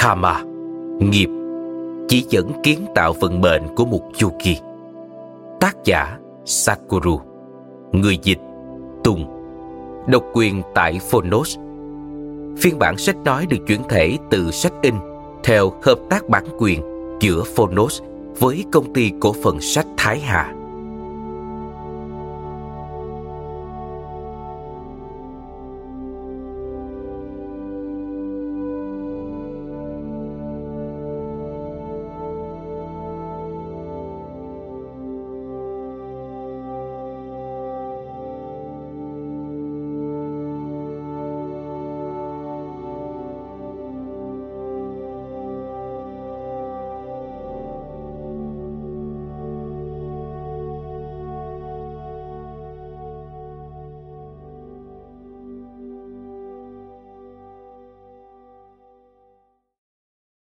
Karma, nghiệp, chỉ dẫn kiến tạo vận mệnh của một chu kỳ. Tác giả Sakuru, người dịch Tùng, độc quyền tại Phonos. Phiên bản sách nói được chuyển thể từ sách in theo hợp tác bản quyền giữa Phonos với công ty cổ phần sách Thái Hà.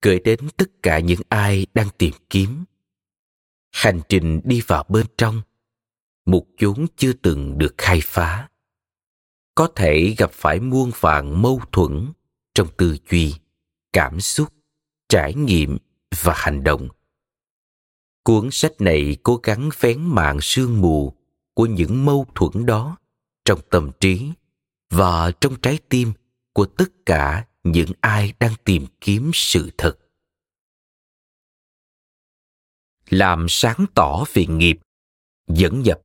Gửi đến tất cả những ai đang tìm kiếm. Hành trình đi vào bên trong, một chốn chưa từng được khai phá. Có thể gặp phải muôn vạn mâu thuẫn trong tư duy, cảm xúc, trải nghiệm và hành động. Cuốn sách này cố gắng vén màn sương mù của những mâu thuẫn đó trong tâm trí và trong trái tim của tất cả những ai đang tìm kiếm sự thật. Làm sáng tỏ về nghiệp. Dẫn nhập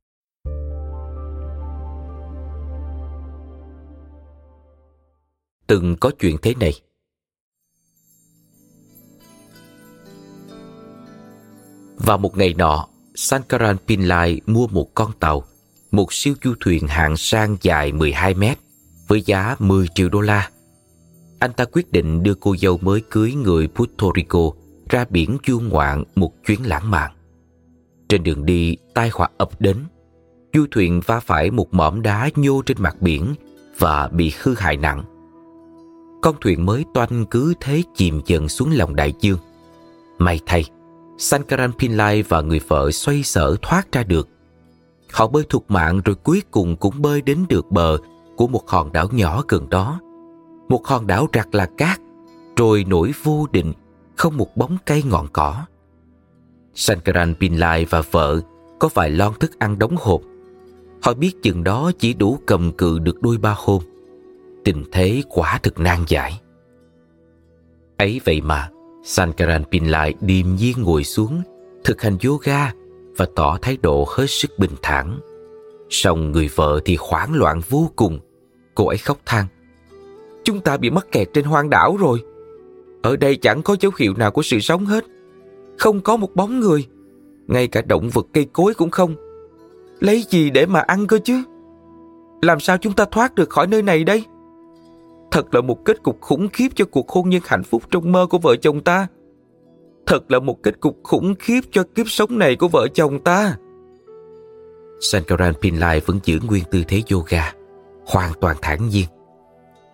từng có chuyện thế này. Vào một ngày nọ, sankaran pinlay mua một con tàu, một siêu du thuyền hạng sang dài 12 mét với giá 10 triệu đô la anh ta quyết định đưa cô dâu mới cưới người Puerto Rico ra biển du ngoạn một chuyến lãng mạn. Trên đường đi, tai họa ập đến. Du thuyền va phải một mỏm đá nhô trên mặt biển và bị hư hại nặng. Con thuyền mới toanh cứ thế chìm dần xuống lòng đại dương. May thay, Sankaran Pinlay và người vợ xoay sở thoát ra được. Họ bơi thục mạng rồi cuối cùng cũng bơi đến được bờ của một hòn đảo nhỏ gần đó một hòn đảo rạc là cát, trôi nổi vô định, không một bóng cây ngọn cỏ. Sankaran Pinlai và vợ có vài lon thức ăn đóng hộp. Họ biết chừng đó chỉ đủ cầm cự được đôi ba hôm. Tình thế quả thực nan giải. Ấy vậy mà, Sankaran Pinlai điềm nhiên ngồi xuống, thực hành yoga và tỏ thái độ hết sức bình thản. Song người vợ thì hoảng loạn vô cùng. Cô ấy khóc than. Chúng ta bị mắc kẹt trên hoang đảo rồi. Ở đây chẳng có dấu hiệu nào của sự sống hết. Không có một bóng người. Ngay cả động vật cây cối cũng không. Lấy gì để mà ăn cơ chứ? Làm sao chúng ta thoát được khỏi nơi này đây? Thật là một kết cục khủng khiếp cho cuộc hôn nhân hạnh phúc trong mơ của vợ chồng ta. Thật là một kết cục khủng khiếp cho kiếp sống này của vợ chồng ta. Sankaran Pinlai vẫn giữ nguyên tư thế yoga, hoàn toàn thản nhiên.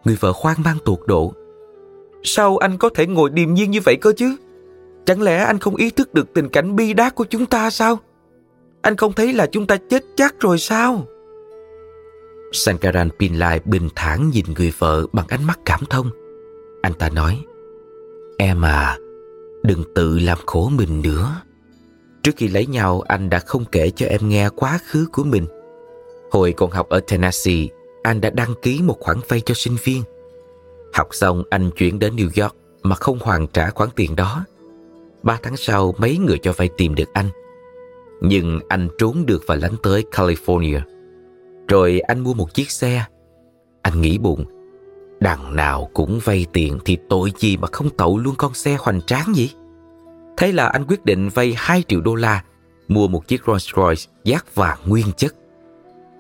Người vợ khoan mang tột độ. Sao anh có thể ngồi điềm nhiên như vậy cơ chứ? Chẳng lẽ anh không ý thức được tình cảnh bi đát của chúng ta sao? Anh không thấy là chúng ta chết chắc rồi sao? Sankaran Pinlai bình thản nhìn người vợ bằng ánh mắt cảm thông. Anh ta nói, Em à, đừng tự làm khổ mình nữa. Trước khi lấy nhau, anh đã không kể cho em nghe quá khứ của mình. Hồi còn học ở Tennessee, anh đã đăng ký một khoản vay cho sinh viên. Học xong, anh chuyển đến New York mà không hoàn trả khoản tiền đó. Ba tháng sau, mấy người cho vay tìm được anh. Nhưng anh trốn được và lánh tới California. Rồi anh mua một chiếc xe. Anh nghĩ bụng, đằng nào cũng vay tiền thì tội gì mà không tậu luôn con xe hoành tráng vậy? Thế là anh quyết định vay 2 triệu đô la mua một chiếc Rolls Royce giác vàng nguyên chất.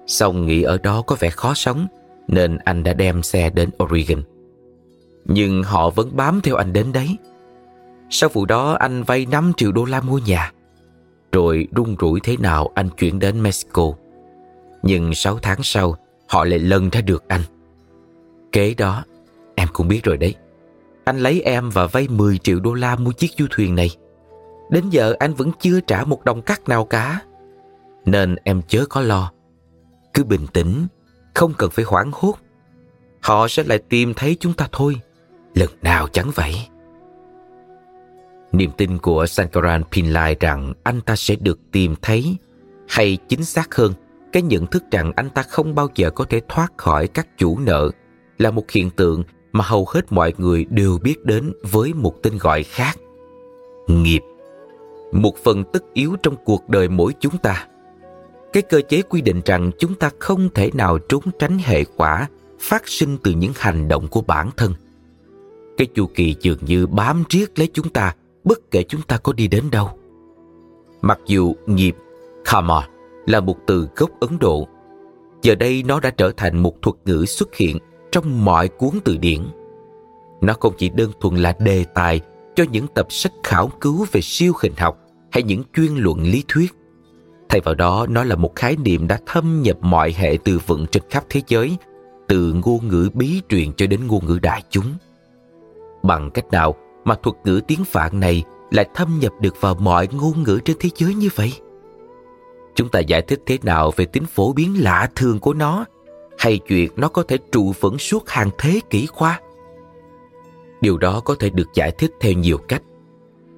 Xong nghĩ ở đó có vẻ khó sống, nên anh đã đem xe đến Oregon. Nhưng họ vẫn bám theo anh đến đấy. Sau vụ đó, anh vay 5 triệu đô la mua nhà. Rồi rung rủi thế nào anh chuyển đến Mexico. Nhưng 6 tháng sau, họ lại lần ra được anh. Kế đó, em cũng biết rồi đấy. Anh lấy em và vay 10 triệu đô la mua chiếc du thuyền này. Đến giờ anh vẫn chưa trả một đồng cắt nào cả. Nên em chớ có lo. Cứ bình tĩnh, không cần phải hoảng hốt. Họ sẽ lại tìm thấy chúng ta thôi. Lần nào chẳng vậy. Niềm tin của Sankaran Pinlai rằng anh ta sẽ được tìm thấy, hay chính xác hơn, cái nhận thức rằng anh ta không bao giờ có thể thoát khỏi các chủ nợ là một hiện tượng mà hầu hết mọi người đều biết đến với một tên gọi khác. Nghiệp một phần tất yếu trong cuộc đời mỗi chúng ta. Cái cơ chế quy định rằng chúng ta không thể nào trốn tránh hệ quả phát sinh từ những hành động của bản thân. Cái chu kỳ dường như bám riết lấy chúng ta bất kể chúng ta có đi đến đâu. Mặc dù nghiệp, karma, là một từ gốc Ấn Độ, giờ đây nó đã trở thành một thuật ngữ xuất hiện trong mọi cuốn từ điển. Nó không chỉ đơn thuần là đề tài cho những tập sách khảo cứu về siêu hình học hay những chuyên luận lý thuyết. Thay vào đó, nó là một khái niệm đã thâm nhập mọi hệ từ vựng trên khắp thế giới, từ ngôn ngữ bí truyền cho đến ngôn ngữ đại chúng. Bằng cách nào mà thuật ngữ tiếng Phạn này lại thâm nhập được vào mọi ngôn ngữ trên thế giới như vậy? Chúng ta giải thích thế nào về tính phổ biến lạ thường của nó hay chuyện nó có thể trụ vững suốt hàng thế kỷ qua? Điều đó có thể được giải thích theo nhiều cách.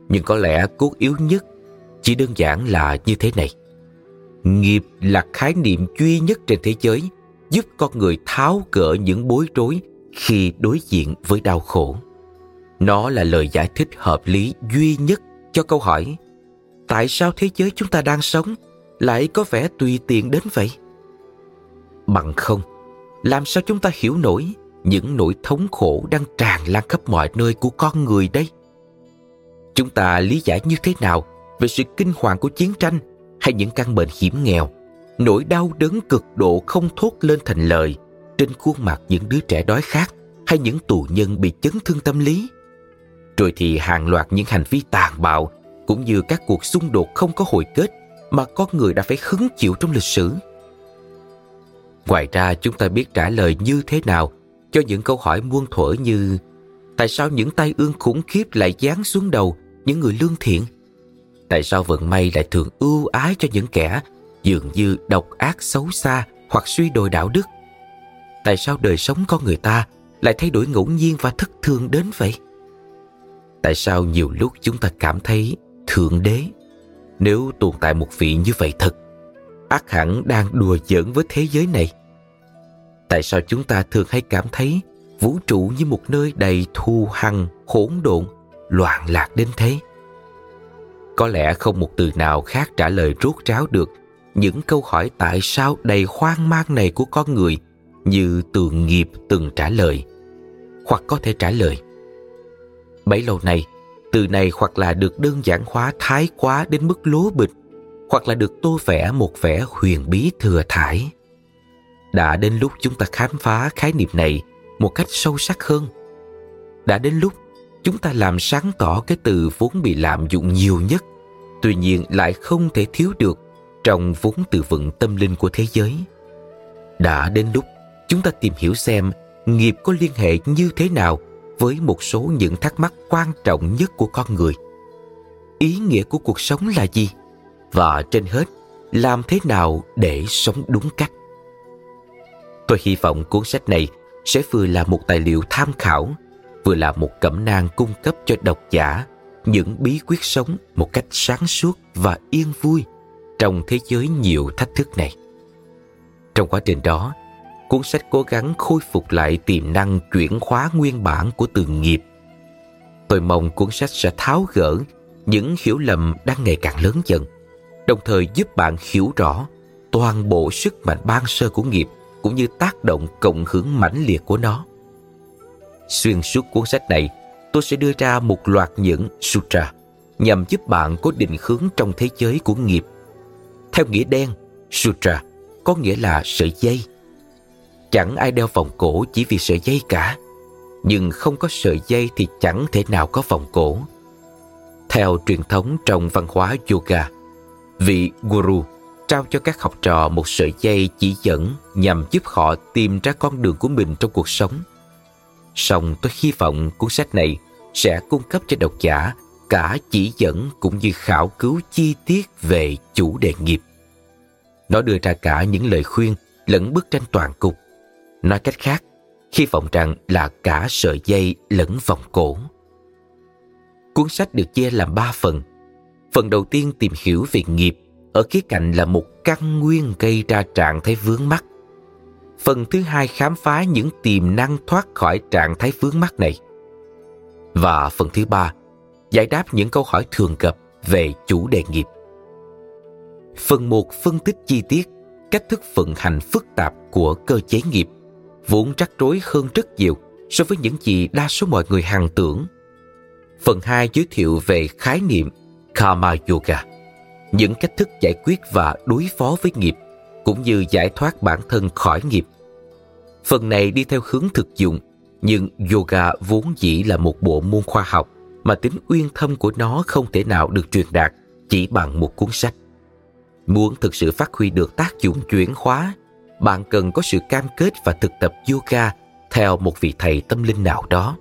Nhưng có lẽ cốt yếu nhất chỉ đơn giản là như thế này. Nghiệp là khái niệm duy nhất trên thế giới giúp con người tháo gỡ những bối rối khi đối diện với đau khổ. Nó là lời giải thích hợp lý duy nhất cho câu hỏi Tại sao thế giới chúng ta đang sống lại có vẻ tùy tiện đến vậy? Bằng không, làm sao chúng ta hiểu nổi những nỗi thống khổ đang tràn lan khắp mọi nơi của con người đây? Chúng ta lý giải như thế nào về sự kinh hoàng của chiến tranh hay những căn bệnh hiểm nghèo, nỗi đau đớn cực độ không thốt lên thành lời trên khuôn mặt những đứa trẻ đói khát hay những tù nhân bị chấn thương tâm lý. Rồi thì hàng loạt những hành vi tàn bạo cũng như các cuộc xung đột không có hồi kết mà con người đã phải hứng chịu trong lịch sử. Ngoài ra chúng ta biết trả lời như thế nào cho những câu hỏi muôn thuở như Tại sao những tai ương khủng khiếp lại giáng xuống đầu những người lương thiện? Tại sao vận may lại thường ưu ái cho những kẻ dường như độc ác xấu xa hoặc suy đồi đạo đức? Tại sao đời sống con người ta lại thay đổi ngẫu nhiên và thất thường đến vậy? Tại sao nhiều lúc chúng ta cảm thấy Thượng Đế nếu tồn tại một vị như vậy thật ác hẳn đang đùa giỡn với thế giới này? Tại sao chúng ta thường hay cảm thấy vũ trụ như một nơi đầy thù hằn, hỗn độn, loạn lạc đến thế? Có lẽ không một từ nào khác trả lời rốt ráo được những câu hỏi tại sao đầy hoang mang này của con người như từ nghiệp từng trả lời. Hoặc có thể trả lời. Bấy lâu nay, từ này hoặc là được đơn giản hóa thái quá đến mức lố bịch, hoặc là được tô vẽ một vẻ huyền bí thừa thải. Đã đến lúc chúng ta khám phá khái niệm này một cách sâu sắc hơn. Đã đến lúc chúng ta làm sáng tỏ cái từ vốn bị lạm dụng nhiều nhất tuy nhiên lại không thể thiếu được trong vốn từ vựng tâm linh của thế giới. Đã đến lúc chúng ta tìm hiểu xem nghiệp có liên hệ như thế nào với một số những thắc mắc quan trọng nhất của con người. Ý nghĩa của cuộc sống là gì? Và trên hết, làm thế nào để sống đúng cách? Tôi hy vọng cuốn sách này sẽ vừa là một tài liệu tham khảo, vừa là một cẩm nang cung cấp cho độc giả những bí quyết sống một cách sáng suốt và yên vui trong thế giới nhiều thách thức này. Trong quá trình đó, cuốn sách cố gắng khôi phục lại tiềm năng chuyển hóa nguyên bản của từ nghiệp. Tôi mong cuốn sách sẽ tháo gỡ những hiểu lầm đang ngày càng lớn dần, đồng thời giúp bạn hiểu rõ toàn bộ sức mạnh ban sơ của nghiệp cũng như tác động cộng hưởng mãnh liệt của nó. Xuyên suốt cuốn sách này, tôi sẽ đưa ra một loạt những sutra nhằm giúp bạn có định hướng trong thế giới của nghiệp. Theo nghĩa đen, sutra có nghĩa là sợi dây. Chẳng ai đeo vòng cổ chỉ vì sợi dây cả, nhưng không có sợi dây thì chẳng thể nào có vòng cổ. Theo truyền thống trong văn hóa yoga, vị guru trao cho các học trò một sợi dây chỉ dẫn nhằm giúp họ tìm ra con đường của mình trong cuộc sống. Song tôi hy vọng cuốn sách này sẽ cung cấp cho độc giả cả chỉ dẫn cũng như khảo cứu chi tiết về chủ đề nghiệp. Nó đưa ra cả những lời khuyên lẫn bức tranh toàn cục. Nói cách khác, hy vọng rằng là cả sợi dây lẫn vòng cổ. Cuốn sách được chia làm ba phần. Phần đầu tiên tìm hiểu về nghiệp ở khía cạnh là một căn nguyên gây ra trạng thái vướng mắc. Phần thứ hai khám phá những tiềm năng thoát khỏi trạng thái vướng mắc này. Và phần thứ ba, giải đáp những câu hỏi thường gặp về chủ đề nghiệp. Phần 1 phân tích chi tiết cách thức vận hành phức tạp của cơ chế nghiệp, vốn rắc rối hơn rất nhiều so với những gì đa số mọi người hàng tưởng. Phần 2 giới thiệu về khái niệm Karma Yoga, những cách thức giải quyết và đối phó với nghiệp, cũng như giải thoát bản thân khỏi nghiệp. Phần này đi theo hướng thực dụng, nhưng yoga vốn dĩ là một bộ môn khoa học mà tính uyên thâm của nó không thể nào được truyền đạt chỉ bằng một cuốn sách. Muốn thực sự phát huy được tác dụng chuyển hóa, bạn cần có sự cam kết và thực tập yoga theo một vị thầy tâm linh nào đó.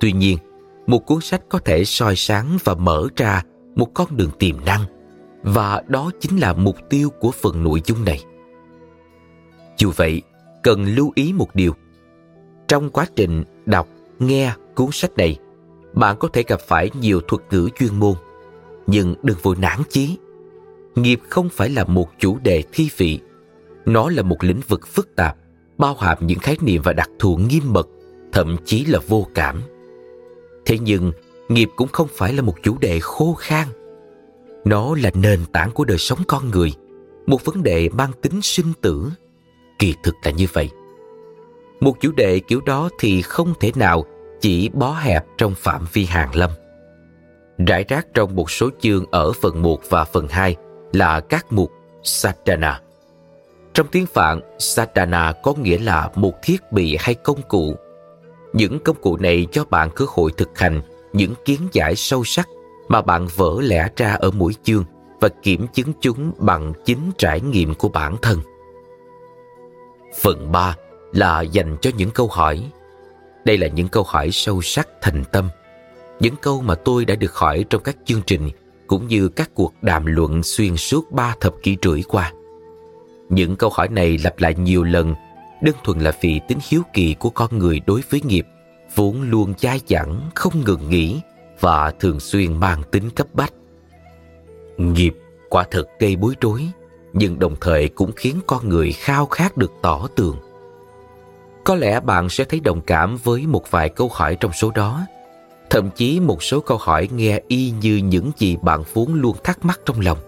Tuy nhiên, một cuốn sách có thể soi sáng và mở ra một con đường tiềm năng và đó chính là mục tiêu của phần nội dung này. Dù vậy, cần lưu ý một điều. Trong quá trình đọc, nghe cuốn sách này, bạn có thể gặp phải nhiều thuật ngữ chuyên môn, nhưng đừng vội nản chí. Nghiệp không phải là một chủ đề thi vị. Nó là một lĩnh vực phức tạp bao hàm những khái niệm và đặc thù nghiêm mật thậm chí là vô cảm. Thế nhưng nghiệp cũng không phải là một chủ đề khô khan nó là nền tảng của đời sống con người một vấn đề mang tính sinh tử kỳ thực là như vậy một chủ đề kiểu đó thì không thể nào chỉ bó hẹp trong phạm vi hàng lâm rải rác trong một số chương ở phần 1 và phần 2 là các mục Sadhana. Trong tiếng Phạn, Sadhana có nghĩa là một thiết bị hay công cụ. Những công cụ này cho bạn cơ hội thực hành những kiến giải sâu sắc mà bạn vỡ lẽ ra ở mỗi chương và kiểm chứng chúng bằng chính trải nghiệm của bản thân. Phần 3 là dành cho những câu hỏi. Đây là những câu hỏi sâu sắc thành tâm. Những câu mà tôi đã được hỏi trong các chương trình cũng như các cuộc đàm luận xuyên suốt ba thập kỷ rưỡi qua. Những câu hỏi này lặp lại nhiều lần, đơn thuần là vì tính hiếu kỳ của con người đối với nghiệp, vốn luôn dai dẳng, không ngừng nghỉ và thường xuyên mang tính cấp bách. Nghiệp quả thật gây bối rối, nhưng đồng thời cũng khiến con người khao khát được tỏ tường. Có lẽ bạn sẽ thấy đồng cảm với một vài câu hỏi trong số đó, Thậm chí một số câu hỏi nghe y như những gì bạn vốn luôn thắc mắc trong lòng.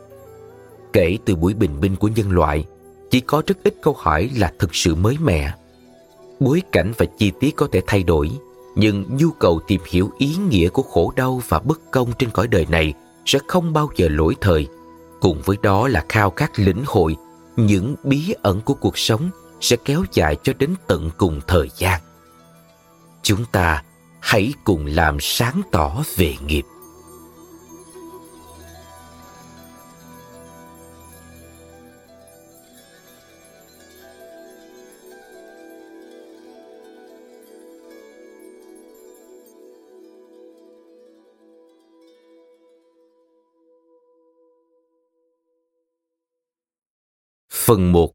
Kể từ buổi bình minh của nhân loại, chỉ có rất ít câu hỏi là thực sự mới mẻ. Bối cảnh và chi tiết có thể thay đổi, nhưng nhu cầu tìm hiểu ý nghĩa của khổ đau và bất công trên cõi đời này sẽ không bao giờ lỗi thời. Cùng với đó là khao khát lĩnh hội, những bí ẩn của cuộc sống sẽ kéo dài cho đến tận cùng thời gian. Chúng ta hãy cùng làm sáng tỏ về nghiệp Phần 1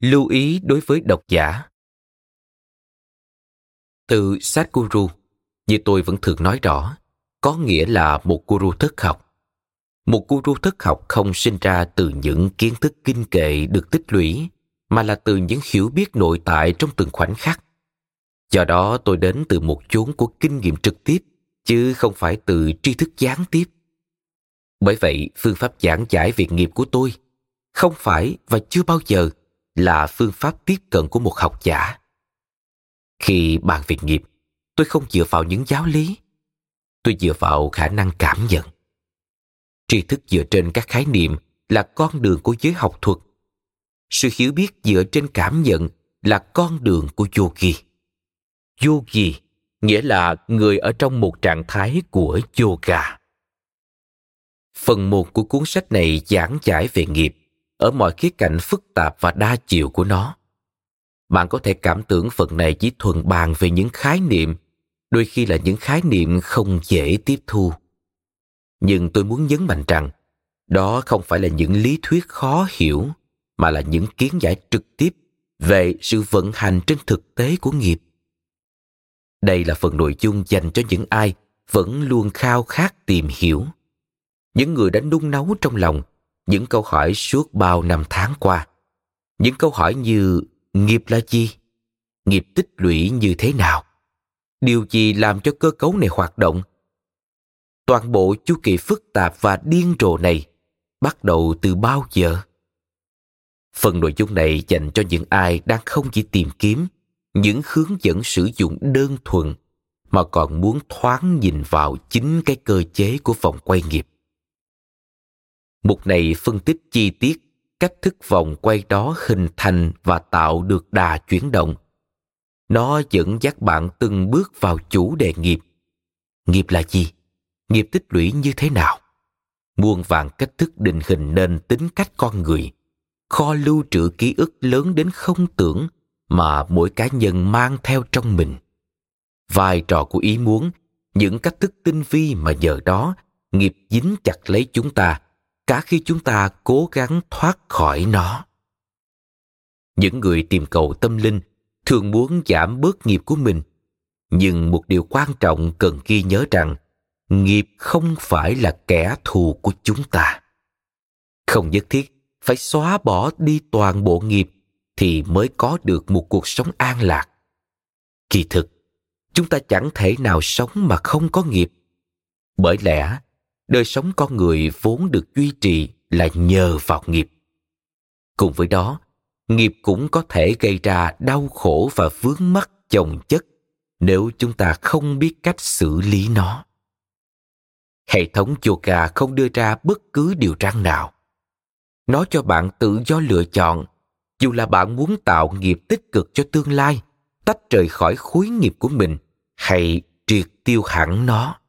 Lưu ý đối với độc giả Từ guru như tôi vẫn thường nói rõ, có nghĩa là một guru thất học. Một guru thất học không sinh ra từ những kiến thức kinh kệ được tích lũy, mà là từ những hiểu biết nội tại trong từng khoảnh khắc. Do đó tôi đến từ một chốn của kinh nghiệm trực tiếp, chứ không phải từ tri thức gián tiếp. Bởi vậy, phương pháp giảng giải việc nghiệp của tôi không phải và chưa bao giờ là phương pháp tiếp cận của một học giả. Khi bàn việc nghiệp, tôi không dựa vào những giáo lý. Tôi dựa vào khả năng cảm nhận. Tri thức dựa trên các khái niệm là con đường của giới học thuật. Sự hiểu biết dựa trên cảm nhận là con đường của yogi. Yogi nghĩa là người ở trong một trạng thái của yoga. Phần một của cuốn sách này giảng giải về nghiệp ở mọi khía cạnh phức tạp và đa chiều của nó. Bạn có thể cảm tưởng phần này chỉ thuần bàn về những khái niệm, đôi khi là những khái niệm không dễ tiếp thu. Nhưng tôi muốn nhấn mạnh rằng, đó không phải là những lý thuyết khó hiểu, mà là những kiến giải trực tiếp về sự vận hành trên thực tế của nghiệp. Đây là phần nội dung dành cho những ai vẫn luôn khao khát tìm hiểu. Những người đã nung nấu trong lòng những câu hỏi suốt bao năm tháng qua. Những câu hỏi như nghiệp là gì? Nghiệp tích lũy như thế nào? Điều gì làm cho cơ cấu này hoạt động? Toàn bộ chu kỳ phức tạp và điên rồ này bắt đầu từ bao giờ? Phần nội dung này dành cho những ai đang không chỉ tìm kiếm những hướng dẫn sử dụng đơn thuần mà còn muốn thoáng nhìn vào chính cái cơ chế của vòng quay nghiệp Mục này phân tích chi tiết cách thức vòng quay đó hình thành và tạo được đà chuyển động. Nó dẫn dắt bạn từng bước vào chủ đề nghiệp. Nghiệp là gì? Nghiệp tích lũy như thế nào? Muôn vàng cách thức định hình nên tính cách con người. Kho lưu trữ ký ức lớn đến không tưởng mà mỗi cá nhân mang theo trong mình. Vai trò của ý muốn, những cách thức tinh vi mà giờ đó nghiệp dính chặt lấy chúng ta cả khi chúng ta cố gắng thoát khỏi nó những người tìm cầu tâm linh thường muốn giảm bớt nghiệp của mình nhưng một điều quan trọng cần ghi nhớ rằng nghiệp không phải là kẻ thù của chúng ta. Không nhất thiết phải xóa bỏ đi toàn bộ nghiệp thì mới có được một cuộc sống an lạc. Kỳ thực, chúng ta chẳng thể nào sống mà không có nghiệp. Bởi lẽ, đời sống con người vốn được duy trì là nhờ vào nghiệp. Cùng với đó, nghiệp cũng có thể gây ra đau khổ và vướng mắc chồng chất nếu chúng ta không biết cách xử lý nó hệ thống yoga không đưa ra bất cứ điều răn nào. Nó cho bạn tự do lựa chọn, dù là bạn muốn tạo nghiệp tích cực cho tương lai, tách rời khỏi khối nghiệp của mình hay triệt tiêu hẳn nó.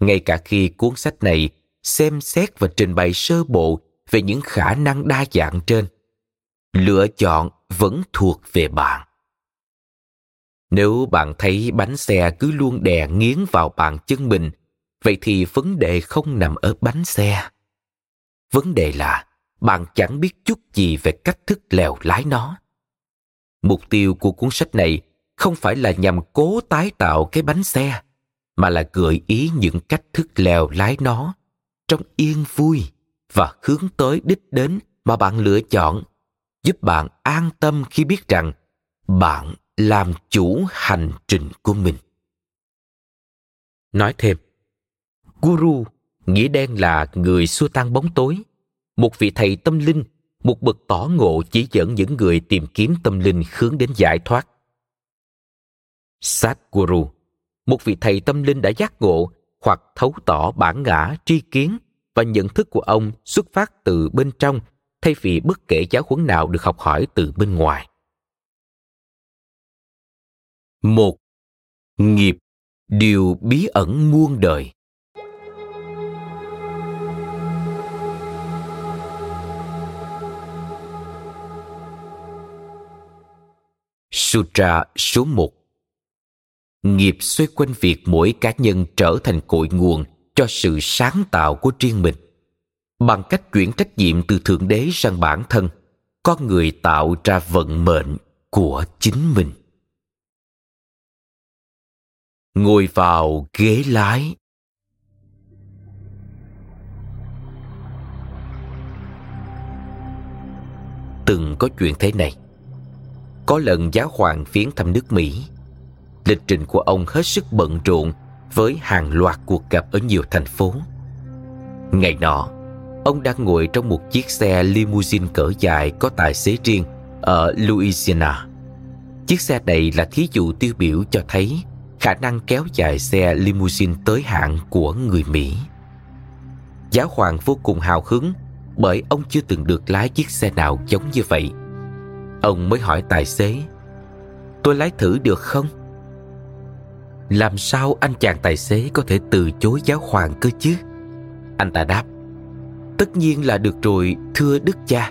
Ngay cả khi cuốn sách này xem xét và trình bày sơ bộ về những khả năng đa dạng trên, lựa chọn vẫn thuộc về bạn. Nếu bạn thấy bánh xe cứ luôn đè nghiến vào bàn chân mình vậy thì vấn đề không nằm ở bánh xe. Vấn đề là bạn chẳng biết chút gì về cách thức lèo lái nó. Mục tiêu của cuốn sách này không phải là nhằm cố tái tạo cái bánh xe, mà là gợi ý những cách thức lèo lái nó trong yên vui và hướng tới đích đến mà bạn lựa chọn, giúp bạn an tâm khi biết rằng bạn làm chủ hành trình của mình. Nói thêm guru, nghĩa đen là người xua tan bóng tối. Một vị thầy tâm linh, một bậc tỏ ngộ chỉ dẫn những người tìm kiếm tâm linh hướng đến giải thoát. Sát guru một vị thầy tâm linh đã giác ngộ hoặc thấu tỏ bản ngã, tri kiến và nhận thức của ông xuất phát từ bên trong, thay vì bất kể giáo huấn nào được học hỏi từ bên ngoài. một, Nghiệp, Điều bí ẩn muôn đời. Sutra số 1 Nghiệp xoay quanh việc mỗi cá nhân trở thành cội nguồn cho sự sáng tạo của riêng mình. Bằng cách chuyển trách nhiệm từ Thượng Đế sang bản thân, con người tạo ra vận mệnh của chính mình. Ngồi vào ghế lái từng có chuyện thế này. Có lần giáo hoàng viếng thăm nước Mỹ. Lịch trình của ông hết sức bận rộn với hàng loạt cuộc gặp ở nhiều thành phố. Ngày nọ, ông đang ngồi trong một chiếc xe limousine cỡ dài có tài xế riêng ở Louisiana. Chiếc xe này là thí dụ tiêu biểu cho thấy khả năng kéo dài xe limousine tới hạn của người Mỹ. Giáo hoàng vô cùng hào hứng bởi ông chưa từng được lái chiếc xe nào giống như vậy. Ông mới hỏi tài xế, tôi lái thử được không? Làm sao anh chàng tài xế có thể từ chối giáo hoàng cơ chứ? Anh ta đáp, tất nhiên là được rồi, thưa đức cha.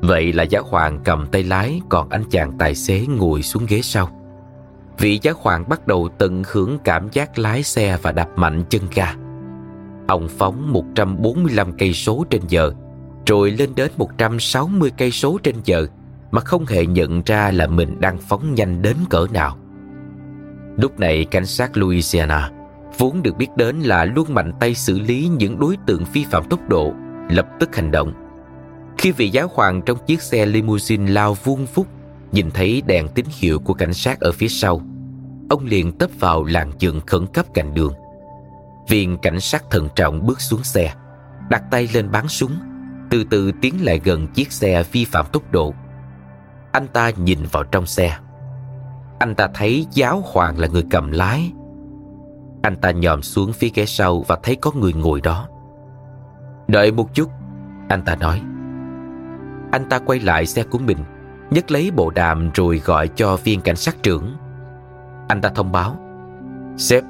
Vậy là giáo hoàng cầm tay lái còn anh chàng tài xế ngồi xuống ghế sau. Vị giáo hoàng bắt đầu tận hưởng cảm giác lái xe và đạp mạnh chân ga. Ông phóng 145 cây số trên giờ, rồi lên đến 160 cây số trên giờ mà không hề nhận ra là mình đang phóng nhanh đến cỡ nào. Lúc này cảnh sát Louisiana vốn được biết đến là luôn mạnh tay xử lý những đối tượng vi phạm tốc độ, lập tức hành động. Khi vị giáo hoàng trong chiếc xe limousine lao vuông phúc nhìn thấy đèn tín hiệu của cảnh sát ở phía sau, ông liền tấp vào làn dừng khẩn cấp cạnh đường. Viên cảnh sát thận trọng bước xuống xe Đặt tay lên bắn súng Từ từ tiến lại gần chiếc xe vi phạm tốc độ anh ta nhìn vào trong xe. Anh ta thấy giáo hoàng là người cầm lái. Anh ta nhòm xuống phía ghế sau Và thấy có người ngồi đó. Đợi một chút, Anh ta nói. Anh ta quay lại xe của mình, nhấc lấy bộ đàm rồi gọi cho viên cảnh sát trưởng. Anh ta thông báo, Sếp,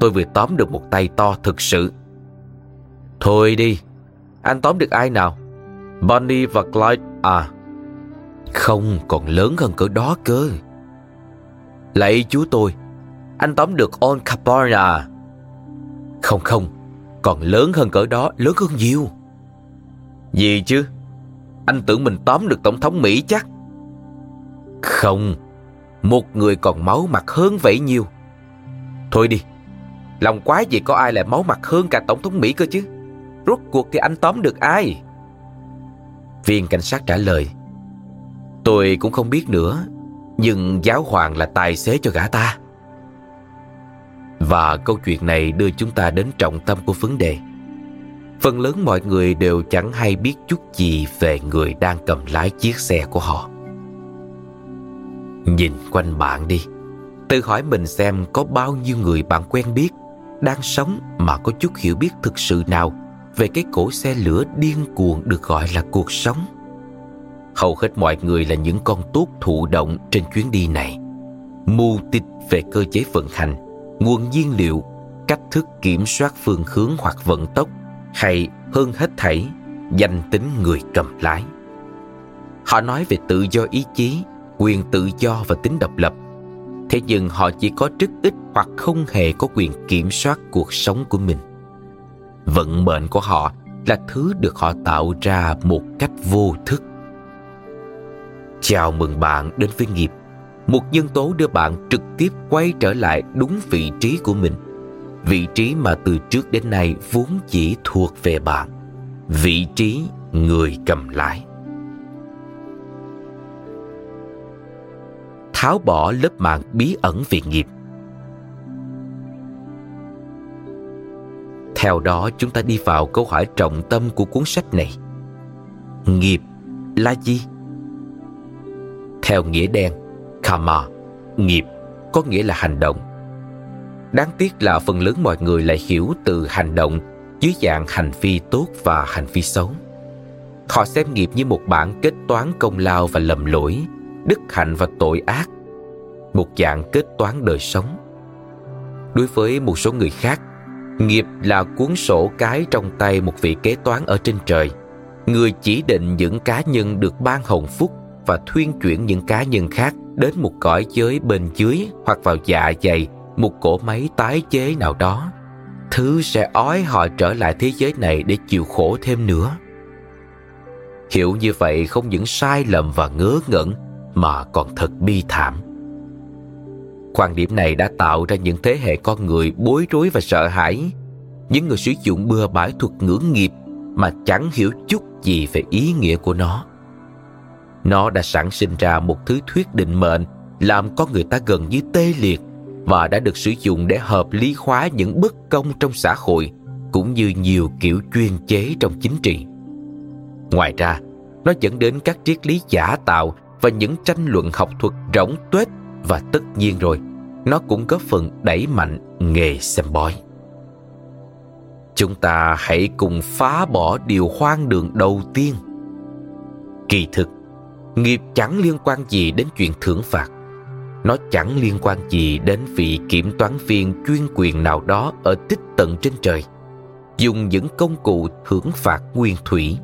Tôi vừa tóm được một tay to thực sự. Thôi đi, Anh tóm được ai nào? Bonnie và Clyde à. Không còn lớn hơn cỡ đó cơ. Lạy chú tôi, Anh tóm được On Caporna à? Không không, Còn lớn hơn cỡ đó, Lớn hơn nhiều. Gì chứ? Anh tưởng mình tóm được Tổng thống Mỹ chắc. Không, Một người còn máu mặt hơn vậy nhiều. Thôi đi, Lòng quái gì có ai lại máu mặt hơn cả Tổng thống Mỹ cơ chứ? Rốt cuộc thì anh tóm được ai? Viên cảnh sát trả lời Tôi cũng không biết nữa, Nhưng giáo hoàng là tài xế cho gã ta. Và câu chuyện này đưa chúng ta đến trọng tâm của vấn đề. Phần lớn mọi người đều chẳng hay biết chút gì về người đang cầm lái chiếc xe của họ. Nhìn quanh bạn đi, Tự hỏi mình xem có bao nhiêu người bạn quen biết, đang sống mà có chút hiểu biết thực sự nào về cái cổ xe lửa điên cuồng được gọi là cuộc sống. Hầu hết mọi người là những con tốt thụ động trên chuyến đi này. Mù tịch về cơ chế vận hành, nguồn nhiên liệu, cách thức kiểm soát phương hướng hoặc vận tốc hay hơn hết thảy danh tính người cầm lái. Họ nói về tự do ý chí, quyền tự do và tính độc lập Thế nhưng họ chỉ có rất ít hoặc không hề có quyền kiểm soát cuộc sống của mình. Vận mệnh của họ là thứ được họ tạo ra một cách vô thức. Chào mừng bạn đến với nghiệp, một nhân tố đưa bạn trực tiếp quay trở lại đúng vị trí của mình. Vị trí mà từ trước đến nay vốn chỉ thuộc về bạn. Vị trí người cầm lái. tháo bỏ lớp màng bí ẩn về nghiệp. Theo đó chúng ta đi vào câu hỏi trọng tâm của cuốn sách này. Nghiệp là gì? Theo nghĩa đen, karma, nghiệp có nghĩa là hành động. Đáng tiếc là phần lớn mọi người lại hiểu từ hành động dưới dạng hành vi tốt và hành vi xấu. Họ xem nghiệp như một bản kết toán công lao và lầm lỗi đức hạnh và tội ác một dạng kết toán đời sống đối với một số người khác nghiệp là cuốn sổ cái trong tay một vị kế toán ở trên trời người chỉ định những cá nhân được ban hồng phúc và thuyên chuyển những cá nhân khác đến một cõi giới bên dưới hoặc vào dạ dày, một cỗ máy tái chế nào đó. Thứ sẽ ói họ trở lại thế giới này để chịu khổ thêm nữa. Hiểu như vậy không những sai lầm và ngớ ngẩn, mà còn thật bi thảm. Quan điểm này đã tạo ra những thế hệ con người bối rối và sợ hãi. Những người sử dụng bừa bãi thuật ngữ nghiệp mà chẳng hiểu chút gì về ý nghĩa của nó nó đã sản sinh ra một thứ thuyết định mệnh làm con người ta gần như tê liệt và đã được sử dụng để hợp lý hóa những bất công trong xã hội cũng như nhiều kiểu chuyên chế trong chính trị. Ngoài ra, nó dẫn đến các triết lý giả tạo và những tranh luận học thuật rỗng tuếch và tất nhiên rồi, nó cũng có phần đẩy mạnh nghề xem bói. Chúng ta hãy cùng phá bỏ điều hoang đường đầu tiên. Kỳ thực, nghiệp chẳng liên quan gì đến chuyện thưởng phạt. Nó chẳng liên quan gì đến vị kiểm toán viên chuyên quyền nào đó ở tích tận trên trời, dùng những công cụ thưởng phạt nguyên thủy.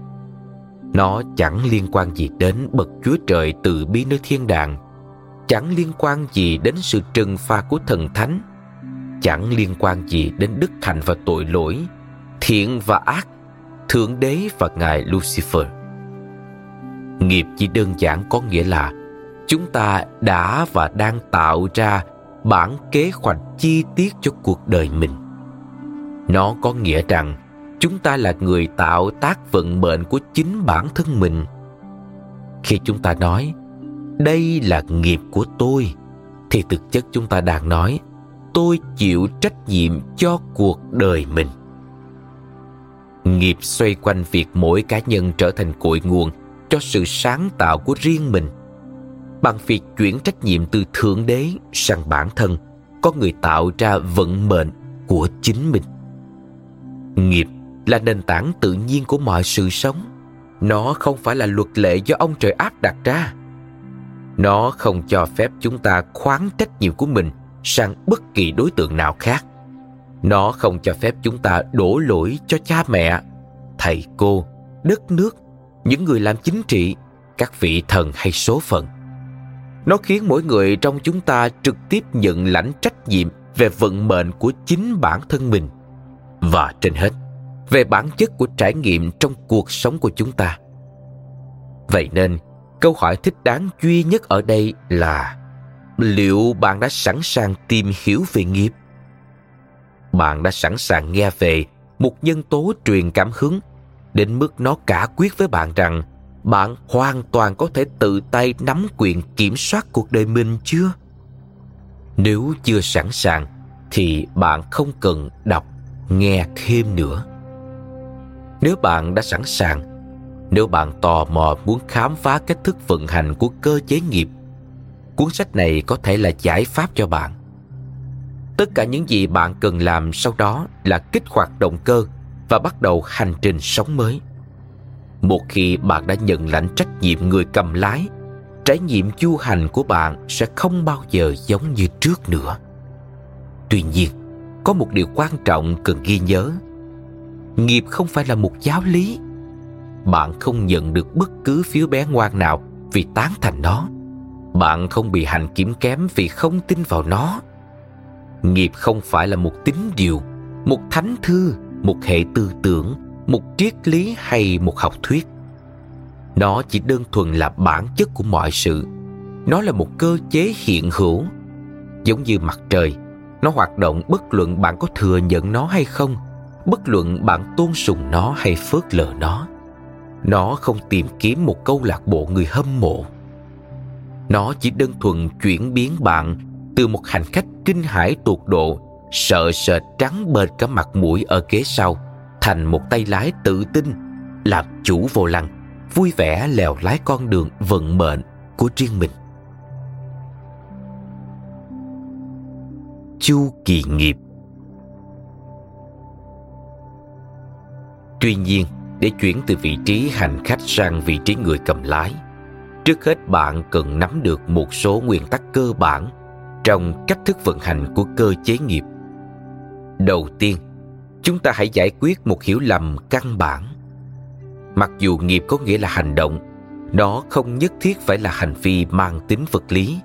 Nó chẳng liên quan gì đến bậc chúa trời từ bi nơi thiên đàng, chẳng liên quan gì đến sự trừng phạt của thần thánh, chẳng liên quan gì đến đức hạnh và tội lỗi, thiện và ác, thượng đế và ngài lucifer nghiệp chỉ đơn giản có nghĩa là chúng ta đã và đang tạo ra bản kế hoạch chi tiết cho cuộc đời mình. Nó có nghĩa rằng chúng ta là người tạo tác vận mệnh của chính bản thân mình. Khi chúng ta nói, đây là nghiệp của tôi, thì thực chất chúng ta đang nói, tôi chịu trách nhiệm cho cuộc đời mình. Nghiệp xoay quanh việc mỗi cá nhân trở thành cội nguồn cho sự sáng tạo của riêng mình. Bằng việc chuyển trách nhiệm từ thượng đế sang bản thân, có người tạo ra vận mệnh của chính mình. Nghiệp là nền tảng tự nhiên của mọi sự sống. Nó không phải là luật lệ do ông trời áp đặt ra. Nó không cho phép chúng ta khoán trách nhiệm của mình sang bất kỳ đối tượng nào khác. Nó không cho phép chúng ta đổ lỗi cho cha mẹ, thầy cô, đất nước những người làm chính trị, các vị thần hay số phận. Nó khiến mỗi người trong chúng ta trực tiếp nhận lãnh trách nhiệm về vận mệnh của chính bản thân mình. Và trên hết, về bản chất của trải nghiệm trong cuộc sống của chúng ta. Vậy nên, câu hỏi thích đáng duy nhất ở đây là, liệu bạn đã sẵn sàng tìm hiểu về nghiệp? Bạn đã sẵn sàng nghe về một nhân tố truyền cảm hứng đến mức nó cả quyết với bạn rằng, bạn hoàn toàn có thể tự tay nắm quyền kiểm soát cuộc đời mình chưa? Nếu chưa sẵn sàng, thì bạn không cần đọc, nghe thêm nữa. Nếu bạn đã sẵn sàng, nếu bạn tò mò muốn khám phá cách thức vận hành của cơ chế nghiệp, cuốn sách này có thể là giải pháp cho bạn. Tất cả những gì bạn cần làm sau đó là kích hoạt động cơ và bắt đầu hành trình sống mới. Một khi bạn đã nhận lãnh trách nhiệm người cầm lái, trải nghiệm du hành của bạn sẽ không bao giờ giống như trước nữa. Tuy nhiên, có một điều quan trọng cần ghi nhớ. Nghiệp không phải là một giáo lý. Bạn không nhận được bất cứ phiếu bé ngoan nào vì tán thành nó. Bạn không bị hành kiểm kém vì không tin vào nó. Nghiệp không phải là một tín điều, một thánh thư một hệ tư tưởng, một triết lý hay một học thuyết. Nó chỉ đơn thuần là bản chất của mọi sự. Nó là một cơ chế hiện hữu. Giống như mặt trời, nó hoạt động bất luận bạn có thừa nhận nó hay không, bất luận bạn tôn sùng nó hay phớt lờ nó. Nó không tìm kiếm một câu lạc bộ người hâm mộ. Nó chỉ đơn thuần chuyển biến bạn từ một hành khách kinh hãi tột độ sợ sệt trắng bệt cả mặt mũi ở ghế sau, thành một tay lái tự tin, làm chủ vô lăng, vui vẻ lèo lái con đường vận mệnh của riêng mình. Chu kỳ nghiệp tuy nhiên, để chuyển từ vị trí hành khách sang vị trí người cầm lái, trước hết bạn cần nắm được một số nguyên tắc cơ bản trong cách thức vận hành của cơ chế nghiệp đầu tiên, chúng ta hãy giải quyết một hiểu lầm căn bản. Mặc dù nghiệp có nghĩa là hành động, nó không nhất thiết phải là hành vi mang tính vật lý.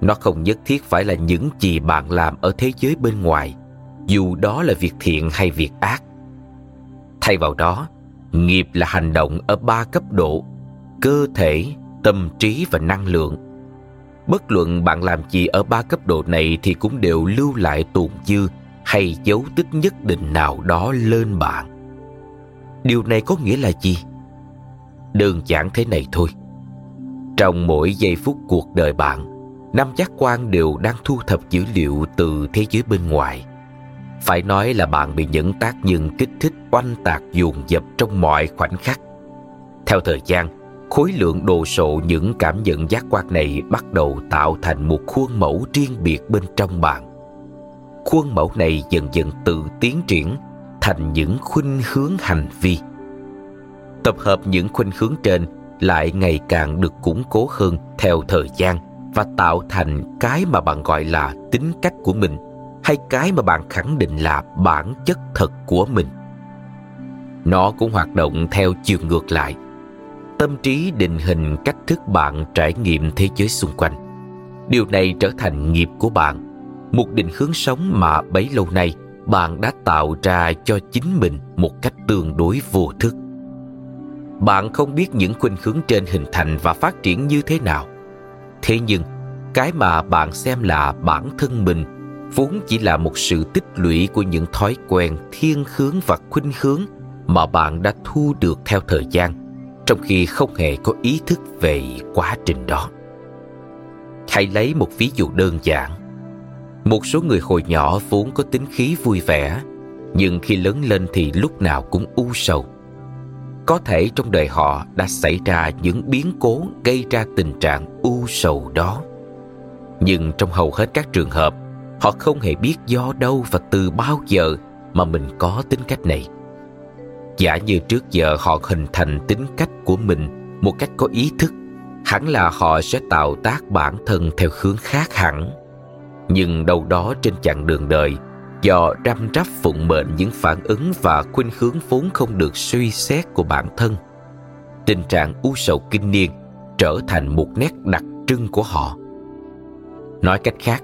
Nó không nhất thiết phải là những gì bạn làm ở thế giới bên ngoài, dù đó là việc thiện hay việc ác. Thay vào đó, nghiệp là hành động ở ba cấp độ, cơ thể, tâm trí và năng lượng. Bất luận bạn làm gì ở ba cấp độ này thì cũng đều lưu lại tồn dư hay dấu tích nhất định nào đó lên bạn điều này có nghĩa là gì? Đơn giản thế này thôi. Trong mỗi giây phút cuộc đời bạn, năm giác quan đều đang thu thập dữ liệu từ thế giới bên ngoài. Phải nói là bạn bị những tác nhân kích thích oanh tạc dồn dập trong mọi khoảnh khắc. Theo thời gian, khối lượng đồ sộ những cảm nhận giác quan này bắt đầu tạo thành một khuôn mẫu riêng biệt bên trong bạn khuôn mẫu này dần dần tự tiến triển thành những khuynh hướng hành vi. Tập hợp những khuynh hướng trên lại ngày càng được củng cố hơn theo thời gian và tạo thành cái mà bạn gọi là tính cách của mình hay cái mà bạn khẳng định là bản chất thật của mình. Nó cũng hoạt động theo chiều ngược lại. Tâm trí định hình cách thức bạn trải nghiệm thế giới xung quanh. Điều này trở thành nghiệp của bạn một định hướng sống mà bấy lâu nay bạn đã tạo ra cho chính mình một cách tương đối vô thức. Bạn không biết những khuynh hướng trên hình thành và phát triển như thế nào. Thế nhưng, cái mà bạn xem là bản thân mình vốn chỉ là một sự tích lũy của những thói quen, thiên hướng và khuynh hướng mà bạn đã thu được theo thời gian, trong khi không hề có ý thức về quá trình đó. Hãy lấy một ví dụ đơn giản một số người hồi nhỏ vốn có tính khí vui vẻ, nhưng khi lớn lên thì lúc nào cũng u sầu. Có thể trong đời họ đã xảy ra những biến cố gây ra tình trạng u sầu đó. Nhưng trong hầu hết các trường hợp, họ không hề biết do đâu và từ bao giờ mà mình có tính cách này. Giả như trước giờ họ hình thành tính cách của mình một cách có ý thức, hẳn là họ sẽ tạo tác bản thân theo hướng khác hẳn nhưng đâu đó trên chặng đường đời, do răm rắp phụng mệnh những phản ứng và khuynh hướng vốn không được suy xét của bản thân, tình trạng u sầu kinh niên trở thành một nét đặc trưng của họ. Nói cách khác,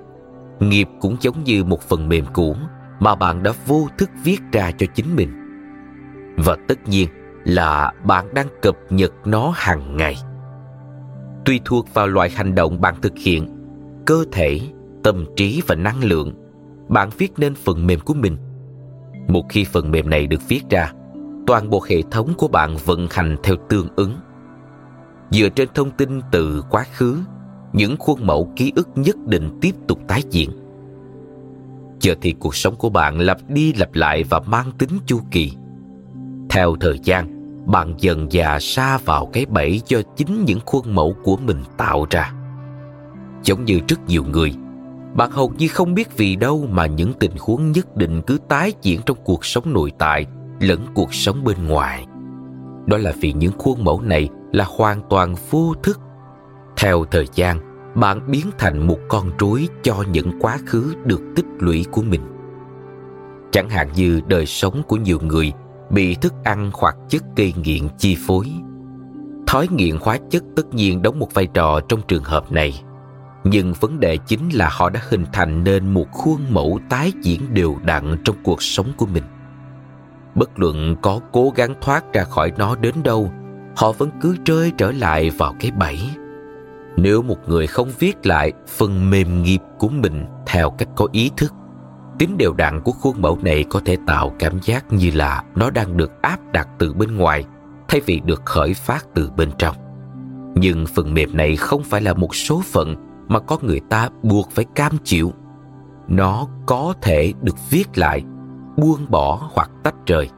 nghiệp cũng giống như một phần mềm cũ mà bạn đã vô thức viết ra cho chính mình. Và tất nhiên là bạn đang cập nhật nó hàng ngày. Tùy thuộc vào loại hành động bạn thực hiện, cơ thể tâm trí và năng lượng. Bạn viết nên phần mềm của mình. Một khi phần mềm này được viết ra, toàn bộ hệ thống của bạn vận hành theo tương ứng. Dựa trên thông tin từ quá khứ, những khuôn mẫu ký ức nhất định tiếp tục tái diễn. Giờ thì cuộc sống của bạn lặp đi lặp lại và mang tính chu kỳ. Theo thời gian, bạn dần dà xa vào cái bẫy do chính những khuôn mẫu của mình tạo ra. Giống như rất nhiều người bạn hầu như không biết vì đâu mà những tình huống nhất định cứ tái diễn trong cuộc sống nội tại lẫn cuộc sống bên ngoài. Đó là vì những khuôn mẫu này là hoàn toàn vô thức. Theo thời gian, bạn biến thành một con rối cho những quá khứ được tích lũy của mình. Chẳng hạn như đời sống của nhiều người bị thức ăn hoặc chất gây nghiện chi phối. Thói nghiện hóa chất tất nhiên đóng một vai trò trong trường hợp này nhưng vấn đề chính là họ đã hình thành nên một khuôn mẫu tái diễn đều đặn trong cuộc sống của mình. Bất luận có cố gắng thoát ra khỏi nó đến đâu, họ vẫn cứ rơi trở lại vào cái bẫy. Nếu một người không viết lại phần mềm nghiệp của mình theo cách có ý thức, tính đều đặn của khuôn mẫu này có thể tạo cảm giác như là nó đang được áp đặt từ bên ngoài, thay vì được khởi phát từ bên trong. Nhưng phần mềm này không phải là một số phận mà có người ta buộc phải cam chịu. Nó có thể được viết lại, buông bỏ hoặc tách rời.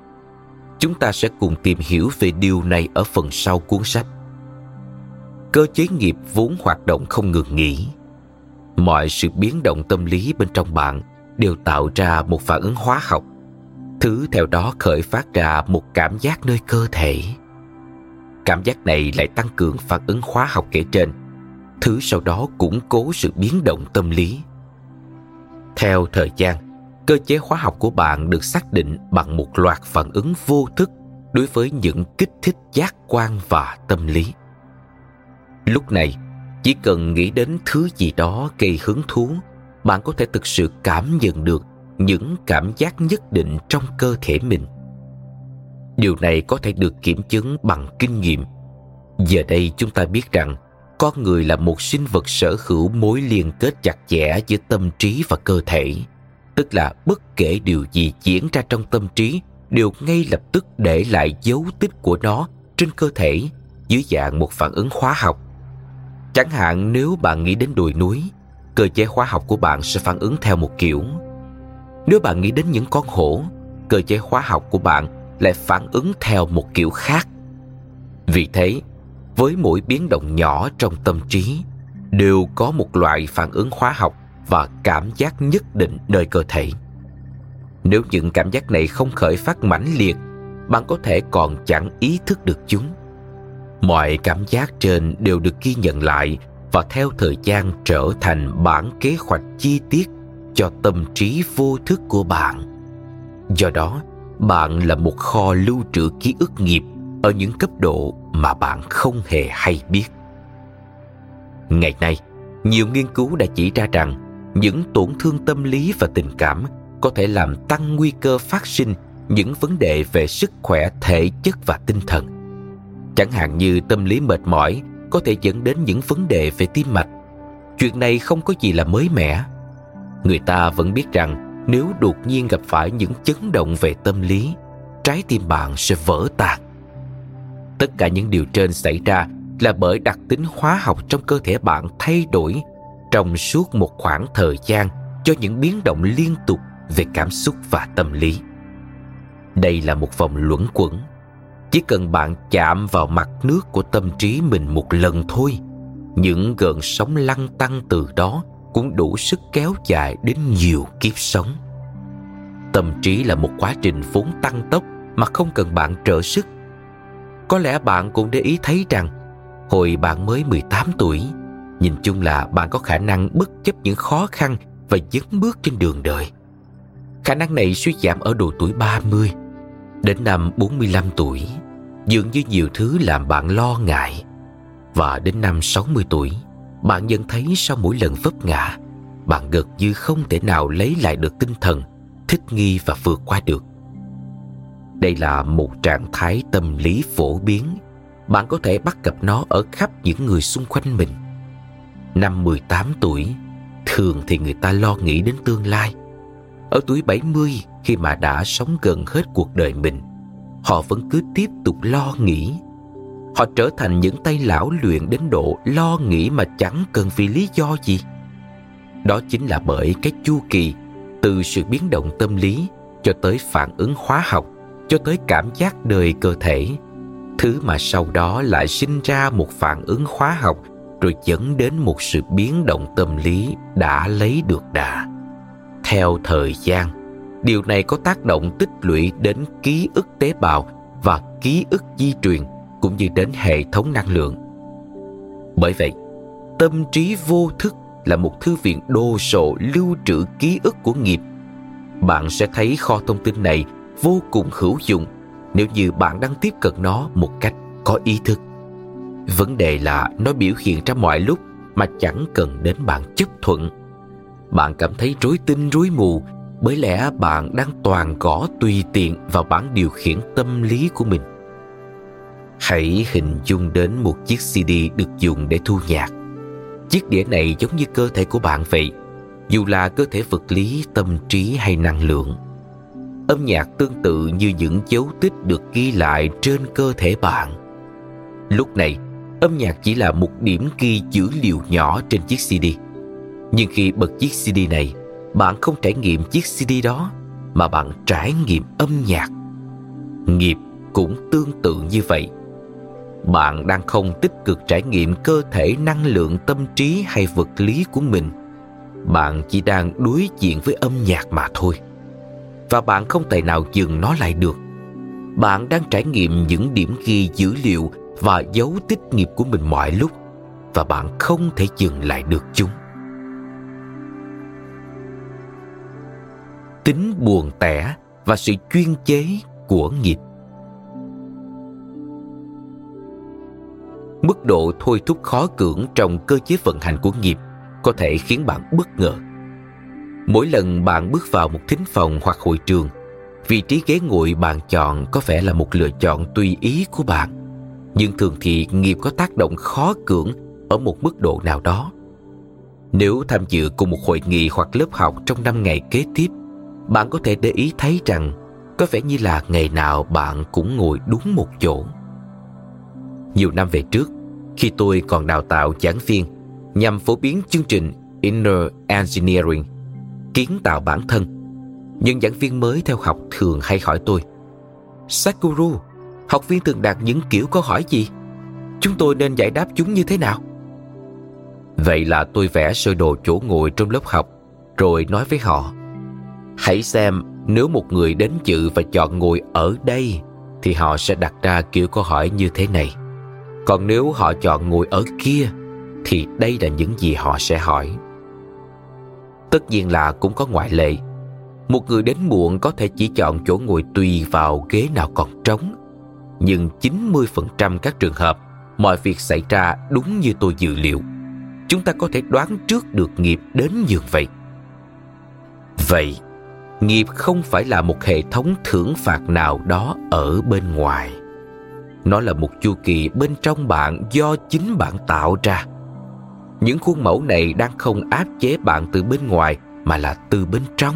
Chúng ta sẽ cùng tìm hiểu về điều này ở phần sau cuốn sách. Cơ chế nghiệp vốn hoạt động không ngừng nghỉ. Mọi sự biến động tâm lý bên trong bạn đều tạo ra một phản ứng hóa học. Thứ theo đó khởi phát ra một cảm giác nơi cơ thể. Cảm giác này lại tăng cường phản ứng hóa học kể trên thứ sau đó củng cố sự biến động tâm lý. Theo thời gian, cơ chế hóa học của bạn được xác định bằng một loạt phản ứng vô thức đối với những kích thích giác quan và tâm lý. Lúc này, chỉ cần nghĩ đến thứ gì đó gây hứng thú, bạn có thể thực sự cảm nhận được những cảm giác nhất định trong cơ thể mình. Điều này có thể được kiểm chứng bằng kinh nghiệm. Giờ đây chúng ta biết rằng con người là một sinh vật sở hữu mối liên kết chặt chẽ giữa tâm trí và cơ thể, tức là bất kể điều gì diễn ra trong tâm trí đều ngay lập tức để lại dấu tích của nó trên cơ thể dưới dạng một phản ứng hóa học. Chẳng hạn nếu bạn nghĩ đến đồi núi, cơ chế hóa học của bạn sẽ phản ứng theo một kiểu. Nếu bạn nghĩ đến những con hổ, cơ chế hóa học của bạn lại phản ứng theo một kiểu khác. Vì thế với mỗi biến động nhỏ trong tâm trí, đều có một loại phản ứng hóa học và cảm giác nhất định nơi cơ thể. Nếu những cảm giác này không khởi phát mãnh liệt, bạn có thể còn chẳng ý thức được chúng. Mọi cảm giác trên đều được ghi nhận lại và theo thời gian trở thành bản kế hoạch chi tiết cho tâm trí vô thức của bạn. Do đó, bạn là một kho lưu trữ ký ức nghiệp ở những cấp độ mà bạn không hề hay biết. Ngày nay, nhiều nghiên cứu đã chỉ ra rằng những tổn thương tâm lý và tình cảm có thể làm tăng nguy cơ phát sinh những vấn đề về sức khỏe, thể chất và tinh thần. Chẳng hạn như tâm lý mệt mỏi có thể dẫn đến những vấn đề về tim mạch. Chuyện này không có gì là mới mẻ. Người ta vẫn biết rằng nếu đột nhiên gặp phải những chấn động về tâm lý, trái tim bạn sẽ vỡ tan tất cả những điều trên xảy ra là bởi đặc tính hóa học trong cơ thể bạn thay đổi trong suốt một khoảng thời gian cho những biến động liên tục về cảm xúc và tâm lý. Đây là một vòng luẩn quẩn. Chỉ cần bạn chạm vào mặt nước của tâm trí mình một lần thôi, những gợn sóng lăn tăng từ đó cũng đủ sức kéo dài đến nhiều kiếp sống. Tâm trí là một quá trình vốn tăng tốc mà không cần bạn trợ sức có lẽ bạn cũng để ý thấy rằng hồi bạn mới 18 tuổi nhìn chung là bạn có khả năng bất chấp những khó khăn và dấn bước trên đường đời. Khả năng này suy giảm ở độ tuổi 30. Đến năm 45 tuổi, dường như nhiều thứ làm bạn lo ngại. Và đến năm 60 tuổi, bạn nhận thấy sau mỗi lần vấp ngã, bạn gần như không thể nào lấy lại được tinh thần, thích nghi và vượt qua được. Đây là một trạng thái tâm lý phổ biến. Bạn có thể bắt gặp nó ở khắp những người xung quanh mình. Năm 18 tuổi, thường thì người ta lo nghĩ đến tương lai. Ở tuổi 70 khi mà đã sống gần hết cuộc đời mình, họ vẫn cứ tiếp tục lo nghĩ. Họ trở thành những tay lão luyện đến độ lo nghĩ mà chẳng cần vì lý do gì. Đó chính là bởi cái chu kỳ từ sự biến động tâm lý cho tới phản ứng hóa học cho tới cảm giác đời cơ thể. Thứ mà sau đó lại sinh ra một phản ứng hóa học, rồi dẫn đến một sự biến động tâm lý đã lấy được đà. Theo thời gian, điều này có tác động tích lũy đến ký ức tế bào và ký ức di truyền cũng như đến hệ thống năng lượng. Bởi vậy, tâm trí vô thức là một thư viện đồ sộ lưu trữ ký ức của nghiệp. Bạn sẽ thấy kho thông tin này vô cùng hữu dụng nếu như bạn đang tiếp cận nó một cách có ý thức. Vấn đề là nó biểu hiện ra mọi lúc mà chẳng cần đến bạn chấp thuận. Bạn cảm thấy rối tinh rối mù bởi lẽ bạn đang toàn gõ tùy tiện vào bản điều khiển tâm lý của mình. Hãy hình dung đến một chiếc cd được dùng để thu nhạc. Chiếc đĩa này giống như cơ thể của bạn vậy, dù là cơ thể vật lý, tâm trí hay năng lượng âm nhạc tương tự như những dấu tích được ghi lại trên cơ thể bạn. Lúc này, âm nhạc chỉ là một điểm ghi dữ liệu nhỏ trên chiếc cd. Nhưng khi bật chiếc cd này, bạn không trải nghiệm chiếc cd đó, mà bạn trải nghiệm âm nhạc. Nghiệp cũng tương tự như vậy. Bạn đang không tích cực trải nghiệm cơ thể năng lượng tâm trí hay vật lý của mình. Bạn chỉ đang đối diện với âm nhạc mà thôi và bạn không thể nào dừng nó lại được. Bạn đang trải nghiệm những điểm ghi dữ liệu và dấu tích nghiệp của mình mọi lúc, và bạn không thể dừng lại được chúng. Tính buồn tẻ và sự chuyên chế của nghiệp mức độ thôi thúc khó cưỡng trong cơ chế vận hành của nghiệp có thể khiến bạn bất ngờ. Mỗi lần bạn bước vào một thính phòng hoặc hội trường, vị trí ghế ngồi bạn chọn có vẻ là một lựa chọn tùy ý của bạn. Nhưng thường thì nghiệp có tác động khó cưỡng ở một mức độ nào đó. Nếu tham dự cùng một hội nghị hoặc lớp học trong năm ngày kế tiếp, bạn có thể để ý thấy rằng có vẻ như là ngày nào bạn cũng ngồi đúng một chỗ. Nhiều năm về trước, khi tôi còn đào tạo giảng viên nhằm phổ biến chương trình Inner Engineering, kiến tạo bản thân, những giảng viên mới theo học thường hay hỏi tôi Sakuru, học viên thường đặt những kiểu câu hỏi gì? Chúng tôi nên giải đáp chúng như thế nào? Vậy là tôi vẽ sơ đồ chỗ ngồi trong lớp học rồi nói với họ Hãy xem nếu một người đến dự và chọn ngồi ở đây thì họ sẽ đặt ra kiểu câu hỏi như thế này. Còn nếu họ chọn ngồi ở kia thì đây là những gì họ sẽ hỏi. Tất nhiên là cũng có ngoại lệ. Một người đến muộn có thể chỉ chọn chỗ ngồi tùy vào ghế nào còn trống. Nhưng 90% các trường hợp mọi việc xảy ra đúng như tôi dự liệu. Chúng ta có thể đoán trước được nghiệp đến như vậy. Vậy, nghiệp không phải là một hệ thống thưởng phạt nào đó ở bên ngoài nó là một chu kỳ bên trong bạn do chính bạn tạo ra những khuôn mẫu này đang không áp chế bạn từ bên ngoài, mà là từ bên trong.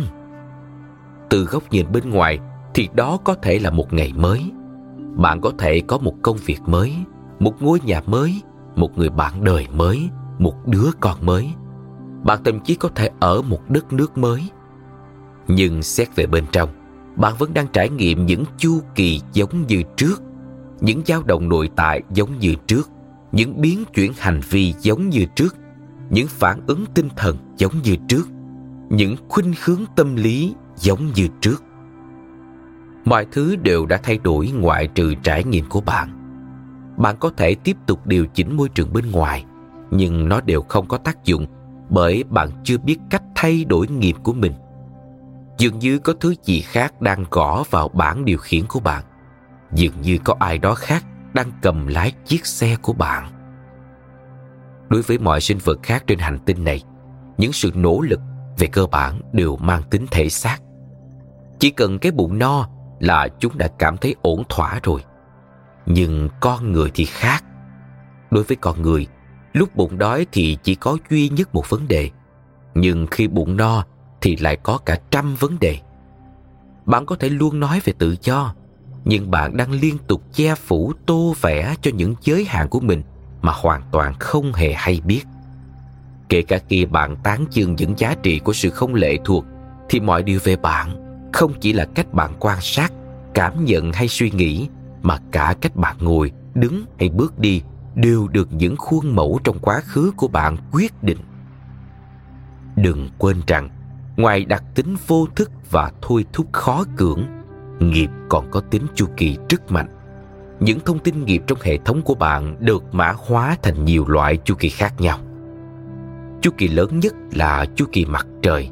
Từ góc nhìn bên ngoài thì đó có thể là một ngày mới. Bạn có thể có một công việc mới, một ngôi nhà mới, một người bạn đời mới, một đứa con mới. Bạn thậm chí có thể ở một đất nước mới. Nhưng xét về bên trong, bạn vẫn đang trải nghiệm những chu kỳ giống như trước, những dao động nội tại giống như trước những biến chuyển hành vi giống như trước. Những phản ứng tinh thần giống như trước. Những khuynh hướng tâm lý giống như trước. Mọi thứ đều đã thay đổi ngoại trừ trải nghiệm của bạn. Bạn có thể tiếp tục điều chỉnh môi trường bên ngoài, nhưng nó đều không có tác dụng bởi bạn chưa biết cách thay đổi nghiệp của mình. Dường như có thứ gì khác đang gõ vào bảng điều khiển của bạn. Dường như có ai đó khác đang cầm lái chiếc xe của bạn. Đối với mọi sinh vật khác trên hành tinh này, những sự nỗ lực về cơ bản đều mang tính thể xác. Chỉ cần cái bụng no là chúng đã cảm thấy ổn thỏa rồi. Nhưng con người thì khác. Đối với con người, lúc bụng đói thì chỉ có duy nhất một vấn đề. Nhưng khi bụng no thì lại có cả trăm vấn đề. Bạn có thể luôn nói về tự do nhưng bạn đang liên tục che phủ tô vẽ cho những giới hạn của mình mà hoàn toàn không hề hay biết. Kể cả khi bạn tán dương những giá trị của sự không lệ thuộc, thì mọi điều về bạn không chỉ là cách bạn quan sát, cảm nhận hay suy nghĩ, mà cả cách bạn ngồi, đứng hay bước đi đều được những khuôn mẫu trong quá khứ của bạn quyết định. Đừng quên rằng, ngoài đặc tính vô thức và thôi thúc khó cưỡng nghiệp còn có tính chu kỳ rất mạnh. Những thông tin nghiệp trong hệ thống của bạn được mã hóa thành nhiều loại chu kỳ khác nhau. Chu kỳ lớn nhất là chu kỳ mặt trời.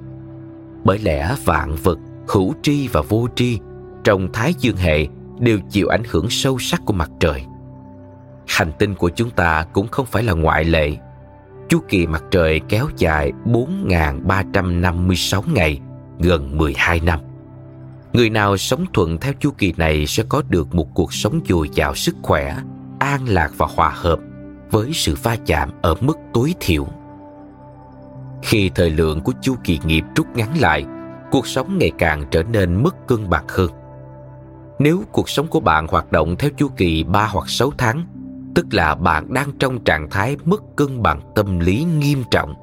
Bởi lẽ vạn vật hữu tri và vô tri trong thái dương hệ đều chịu ảnh hưởng sâu sắc của mặt trời. Hành tinh của chúng ta cũng không phải là ngoại lệ. Chu kỳ mặt trời kéo dài 4.356 ngày, gần 12 năm. Người nào sống thuận theo chu kỳ này sẽ có được một cuộc sống dồi dào sức khỏe, an lạc và hòa hợp với sự va chạm ở mức tối thiểu. Khi thời lượng của chu kỳ nghiệp rút ngắn lại, cuộc sống ngày càng trở nên mất cân bằng hơn. Nếu cuộc sống của bạn hoạt động theo chu kỳ 3 hoặc 6 tháng, tức là bạn đang trong trạng thái mất cân bằng tâm lý nghiêm trọng.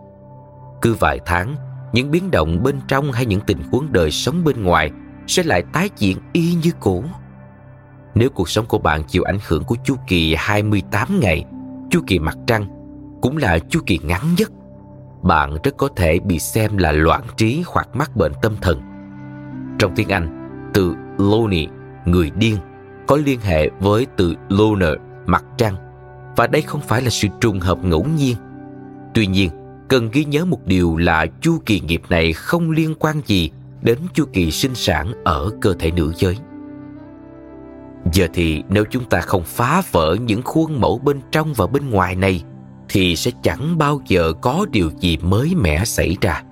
Cứ vài tháng, những biến động bên trong hay những tình huống đời sống bên ngoài sẽ lại tái diễn y như cũ. Nếu cuộc sống của bạn chịu ảnh hưởng của chu kỳ 28 ngày, chu kỳ mặt trăng cũng là chu kỳ ngắn nhất, bạn rất có thể bị xem là loạn trí hoặc mắc bệnh tâm thần. Trong tiếng Anh, từ lonely, người điên, có liên hệ với từ lunar, mặt trăng, và đây không phải là sự trùng hợp ngẫu nhiên. Tuy nhiên, cần ghi nhớ một điều là chu kỳ nghiệp này không liên quan gì đến chu kỳ sinh sản ở cơ thể nữ giới. Giờ thì nếu chúng ta không phá vỡ những khuôn mẫu bên trong và bên ngoài này thì sẽ chẳng bao giờ có điều gì mới mẻ xảy ra.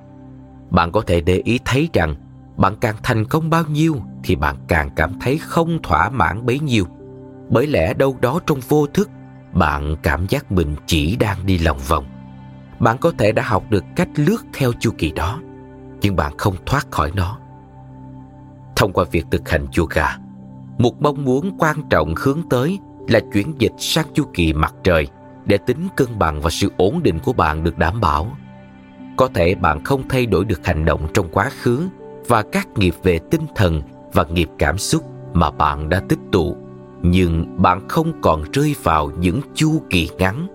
Bạn có thể để ý thấy rằng bạn càng thành công bao nhiêu thì bạn càng cảm thấy không thỏa mãn bấy nhiêu. Bởi lẽ đâu đó trong vô thức bạn cảm giác mình chỉ đang đi lòng vòng. Bạn có thể đã học được cách lướt theo chu kỳ đó, nhưng bạn không thoát khỏi nó. Thông qua việc thực hành yoga, một mong muốn quan trọng hướng tới là chuyển dịch sang chu kỳ mặt trời để tính cân bằng và sự ổn định của bạn được đảm bảo. Có thể bạn không thay đổi được hành động trong quá khứ và các nghiệp về tinh thần và nghiệp cảm xúc mà bạn đã tích tụ, nhưng bạn không còn rơi vào những chu kỳ ngắn.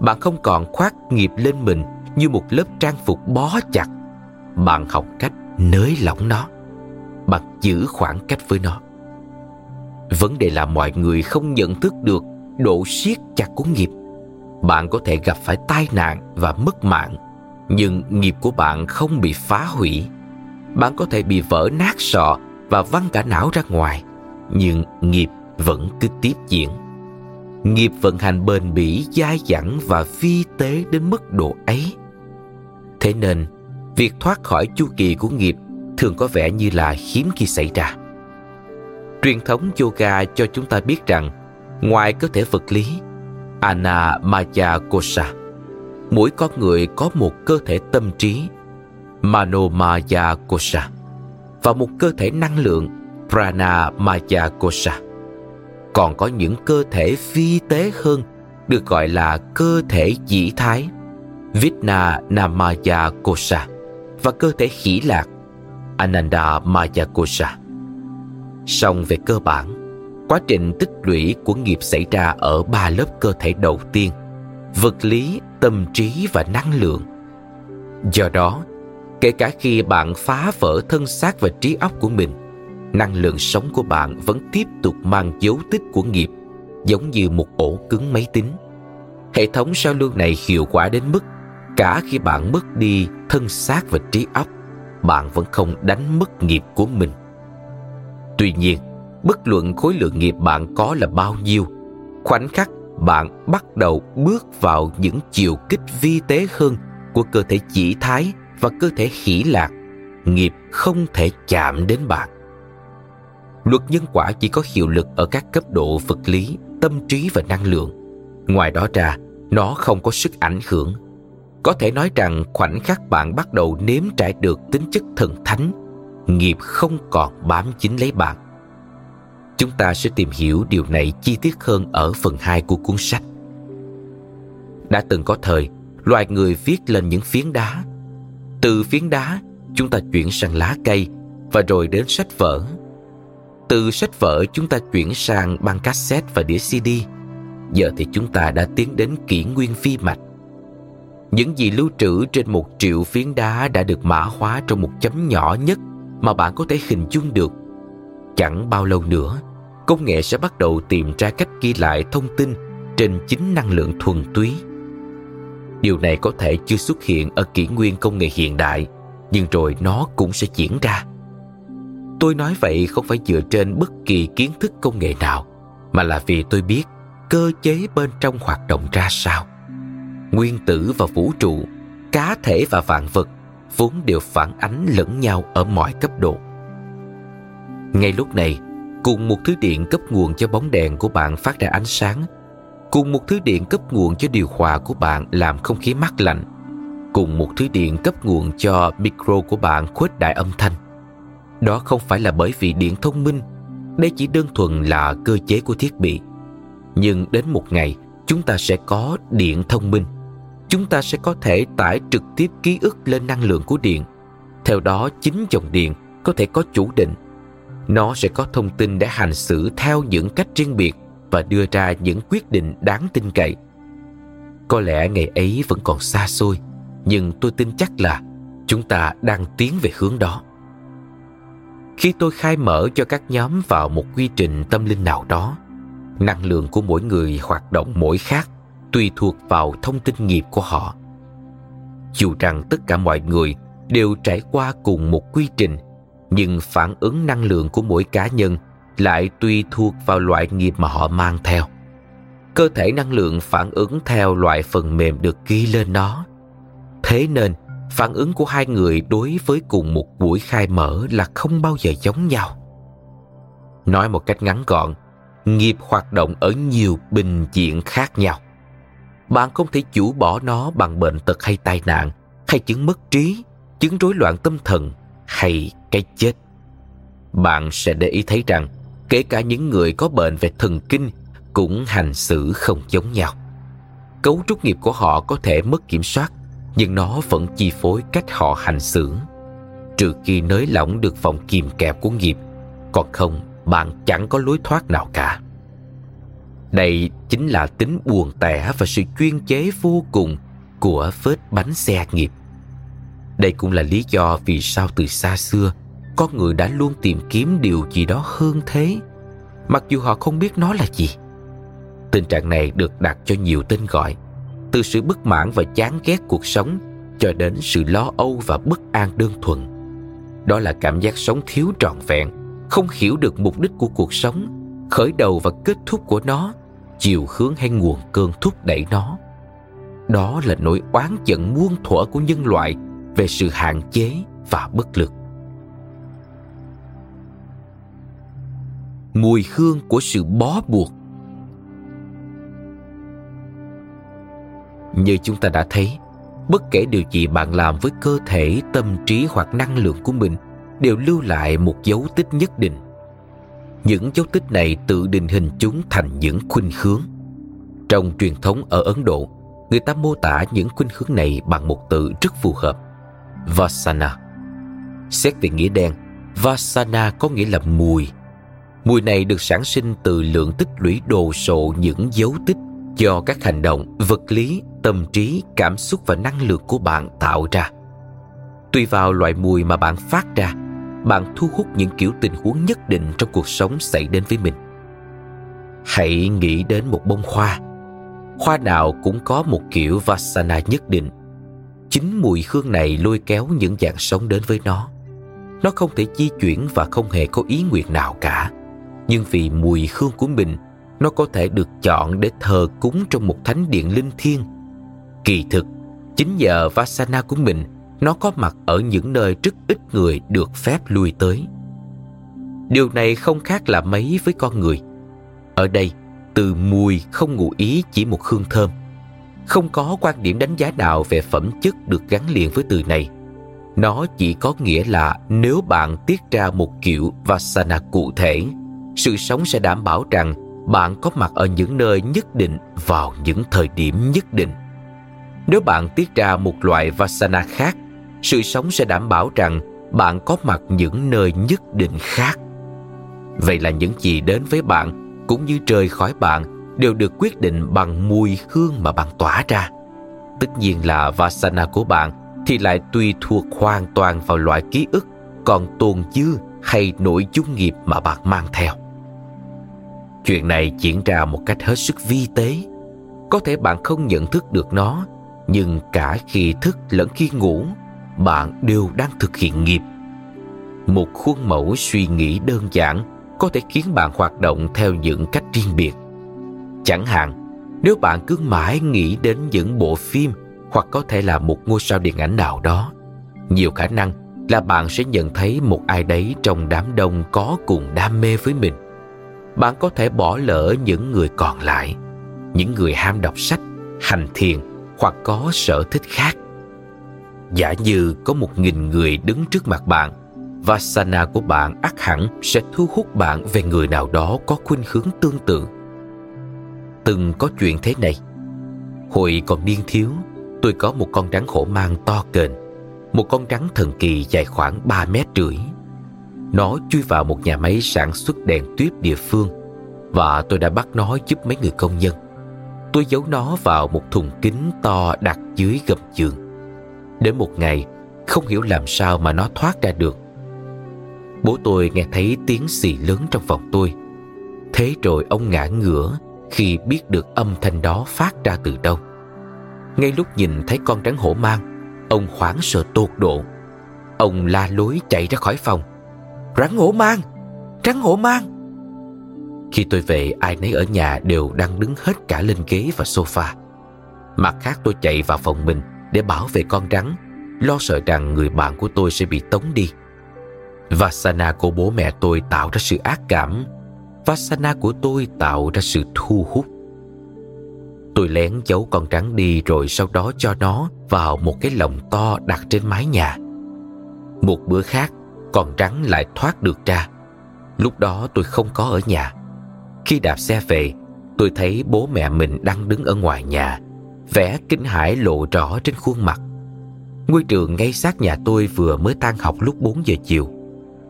Bạn không còn khoác nghiệp lên mình như một lớp trang phục bó chặt. Bạn học cách nới lỏng nó. Bạn giữ khoảng cách với nó. Vấn đề là mọi người không nhận thức được độ siết chặt của nghiệp. Bạn có thể gặp phải tai nạn và mất mạng, nhưng nghiệp của bạn không bị phá hủy. Bạn có thể bị vỡ nát sọ và văng cả não ra ngoài, nhưng nghiệp vẫn cứ tiếp diễn. Nghiệp vận hành bền bỉ, dai dẳng và vi tế đến mức độ ấy. Thế nên, việc thoát khỏi chu kỳ của nghiệp thường có vẻ như là hiếm khi xảy ra. Truyền thống yoga cho chúng ta biết rằng ngoài cơ thể vật lý, Anamaya Kosha, mỗi con người có một cơ thể tâm trí, Manomaya Kosha, và một cơ thể năng lượng, pranamaya Kosha. Còn có những cơ thể phi tế hơn, được gọi là cơ thể dĩ thái, Vitna Namaya Kosha, và cơ thể khỉ lạc, Ananda Mayakosha. Song về cơ bản, quá trình tích lũy của nghiệp xảy ra ở ba lớp cơ thể đầu tiên, vật lý, tâm trí và năng lượng. Do đó, kể cả khi bạn phá vỡ thân xác và trí óc của mình, năng lượng sống của bạn vẫn tiếp tục mang dấu tích của nghiệp, giống như một ổ cứng máy tính. Hệ thống sao lưu này hiệu quả đến mức cả khi bạn mất đi thân xác và trí óc, bạn vẫn không đánh mất nghiệp của mình. Tuy nhiên, bất luận khối lượng nghiệp bạn có là bao nhiêu, khoảnh khắc bạn bắt đầu bước vào những chiều kích vi tế hơn của cơ thể chỉ thái và cơ thể khỉ lạc, nghiệp không thể chạm đến bạn. Luật nhân quả chỉ có hiệu lực ở các cấp độ vật lý, tâm trí và năng lượng. Ngoài đó ra, nó không có sức ảnh hưởng. Có thể nói rằng khoảnh khắc bạn bắt đầu nếm trải được tính chất thần thánh nghiệp không còn bám chính lấy bạn. Chúng ta sẽ tìm hiểu điều này chi tiết hơn ở phần 2 của cuốn sách. Đã từng có thời, loài người viết lên những phiến đá. Từ phiến đá, chúng ta chuyển sang lá cây và rồi đến sách vở. Từ sách vở chúng ta chuyển sang băng cassette và đĩa CD. Giờ thì chúng ta đã tiến đến kỷ nguyên phi mạch. Những gì lưu trữ trên một triệu phiến đá đã được mã hóa trong một chấm nhỏ nhất mà bạn có thể hình dung được. Chẳng bao lâu nữa, công nghệ sẽ bắt đầu tìm ra cách ghi lại thông tin trên chính năng lượng thuần túy. Điều này có thể chưa xuất hiện ở kỷ nguyên công nghệ hiện đại, nhưng rồi nó cũng sẽ diễn ra. Tôi nói vậy không phải dựa trên bất kỳ kiến thức công nghệ nào, mà là vì tôi biết cơ chế bên trong hoạt động ra sao. Nguyên tử và vũ trụ, cá thể và vạn vật vốn đều phản ánh lẫn nhau ở mọi cấp độ. Ngay lúc này, cùng một thứ điện cấp nguồn cho bóng đèn của bạn phát ra ánh sáng, cùng một thứ điện cấp nguồn cho điều hòa của bạn làm không khí mát lạnh, cùng một thứ điện cấp nguồn cho micro của bạn khuếch đại âm thanh. Đó không phải là bởi vì điện thông minh, đây chỉ đơn thuần là cơ chế của thiết bị. Nhưng đến một ngày, chúng ta sẽ có điện thông minh chúng ta sẽ có thể tải trực tiếp ký ức lên năng lượng của điện. Theo đó, chính dòng điện có thể có chủ định. Nó sẽ có thông tin để hành xử theo những cách riêng biệt và đưa ra những quyết định đáng tin cậy. Có lẽ ngày ấy vẫn còn xa xôi, nhưng tôi tin chắc là chúng ta đang tiến về hướng đó. Khi tôi khai mở cho các nhóm vào một quy trình tâm linh nào đó, năng lượng của mỗi người hoạt động mỗi khác tùy thuộc vào thông tin nghiệp của họ. Dù rằng tất cả mọi người đều trải qua cùng một quy trình, nhưng phản ứng năng lượng của mỗi cá nhân lại tùy thuộc vào loại nghiệp mà họ mang theo. Cơ thể năng lượng phản ứng theo loại phần mềm được ghi lên nó. Thế nên, phản ứng của hai người đối với cùng một buổi khai mở là không bao giờ giống nhau. Nói một cách ngắn gọn, nghiệp hoạt động ở nhiều bình diện khác nhau. Bạn không thể chủ bỏ nó bằng bệnh tật hay tai nạn, hay chứng mất trí, chứng rối loạn tâm thần hay cái chết. Bạn sẽ để ý thấy rằng kể cả những người có bệnh về thần kinh cũng hành xử không giống nhau. Cấu trúc nghiệp của họ có thể mất kiểm soát, nhưng nó vẫn chi phối cách họ hành xử. Trừ khi nới lỏng được vòng kìm kẹp của nghiệp, còn không bạn chẳng có lối thoát nào cả. Đây chính là tính buồn tẻ và sự chuyên chế vô cùng của vết bánh xe nghiệp. Đây cũng là lý do vì sao từ xa xưa con người đã luôn tìm kiếm điều gì đó hơn thế, mặc dù họ không biết nó là gì. Tình trạng này được đặt cho nhiều tên gọi, từ sự bất mãn và chán ghét cuộc sống cho đến sự lo âu và bất an đơn thuần. Đó là cảm giác sống thiếu trọn vẹn, không hiểu được mục đích của cuộc sống, khởi đầu và kết thúc của nó, chiều hướng hay nguồn cơn thúc đẩy nó. Đó là nỗi oán giận muôn thuở của nhân loại về sự hạn chế và bất lực. Mùi hương của sự bó buộc Như chúng ta đã thấy, bất kể điều gì bạn làm với cơ thể, tâm trí hoặc năng lượng của mình đều lưu lại một dấu tích nhất định. Những dấu tích này tự định hình chúng thành những khuynh hướng. Trong truyền thống ở Ấn Độ, người ta mô tả những khuynh hướng này bằng một từ rất phù hợp, Vasana. Xét về nghĩa đen, Vasana có nghĩa là mùi. Mùi này được sản sinh từ lượng tích lũy đồ sộ những dấu tích do các hành động, vật lý, tâm trí, cảm xúc và năng lượng của bạn tạo ra. Tùy vào loại mùi mà bạn phát ra, bạn thu hút những kiểu tình huống nhất định trong cuộc sống xảy đến với mình. Hãy nghĩ đến một bông hoa. Hoa nào cũng có một kiểu vasana nhất định. Chính mùi hương này lôi kéo những dạng sống đến với nó. Nó không thể di chuyển và không hề có ý nguyện nào cả. Nhưng vì mùi hương của mình nó có thể được chọn để thờ cúng trong một thánh điện linh thiêng. Kỳ thực, chính nhờ Vasana của mình, nó có mặt ở những nơi rất ít người được phép lui tới. Điều này không khác là mấy với con người. Ở đây, từ mùi không ngụ ý chỉ một hương thơm. Không có quan điểm đánh giá nào về phẩm chất được gắn liền với từ này. Nó chỉ có nghĩa là nếu bạn tiết ra một kiểu Vasana cụ thể, sự sống sẽ đảm bảo rằng bạn có mặt ở những nơi nhất định vào những thời điểm nhất định. Nếu bạn tiết ra một loại Vasana khác, sự sống sẽ đảm bảo rằng bạn có mặt những nơi nhất định khác. Vậy là những gì đến với bạn cũng như trời khỏi bạn đều được quyết định bằng mùi hương mà bạn tỏa ra. Tất nhiên là Vasana của bạn thì lại tùy thuộc hoàn toàn vào loại ký ức còn tồn dư hay nỗi chung nghiệp mà bạn mang theo. Chuyện này diễn ra một cách hết sức vi tế. Có thể bạn không nhận thức được nó, nhưng cả khi thức lẫn khi ngủ, bạn đều đang thực hiện nghiệp. Một khuôn mẫu suy nghĩ đơn giản có thể khiến bạn hoạt động theo những cách riêng biệt. Chẳng hạn, nếu bạn cứ mãi nghĩ đến những bộ phim hoặc có thể là một ngôi sao điện ảnh nào đó, nhiều khả năng là bạn sẽ nhận thấy một ai đấy trong đám đông có cùng đam mê với mình bạn có thể bỏ lỡ những người còn lại những người ham đọc sách hành thiền hoặc có sở thích khác giả như có một nghìn người đứng trước mặt bạn Vasana của bạn ắt hẳn sẽ thu hút bạn về người nào đó có khuynh hướng tương tự. Từng có chuyện thế này. Hồi còn niên thiếu, tôi có một con rắn hổ mang to kềnh, một con rắn thần kỳ dài khoảng 3 mét rưỡi. Nó chui vào một nhà máy sản xuất đèn tuyết địa phương và tôi đã bắt nó giúp mấy người công nhân. Tôi giấu nó vào một thùng kính to đặt dưới gầm giường. Đến một ngày, không hiểu làm sao mà nó thoát ra được. Bố tôi nghe thấy tiếng xì lớn trong phòng tôi. Thế rồi ông ngã ngửa khi biết được âm thanh đó phát ra từ đâu. Ngay lúc nhìn thấy con rắn hổ mang, ông hoảng sợ tột độ. Ông la lối chạy ra khỏi phòng Rắn hổ mang Rắn hổ mang Khi tôi về ai nấy ở nhà đều đang đứng hết cả lên ghế và sofa Mặt khác tôi chạy vào phòng mình để bảo vệ con rắn Lo sợ rằng người bạn của tôi sẽ bị tống đi Vasana của bố mẹ tôi tạo ra sự ác cảm Vasana của tôi tạo ra sự thu hút Tôi lén giấu con rắn đi rồi sau đó cho nó vào một cái lồng to đặt trên mái nhà. Một bữa khác, con rắn lại thoát được ra. Lúc đó tôi không có ở nhà. Khi đạp xe về, tôi thấy bố mẹ mình đang đứng ở ngoài nhà, vẻ kinh hãi lộ rõ trên khuôn mặt. Ngôi trường ngay sát nhà tôi vừa mới tan học lúc 4 giờ chiều.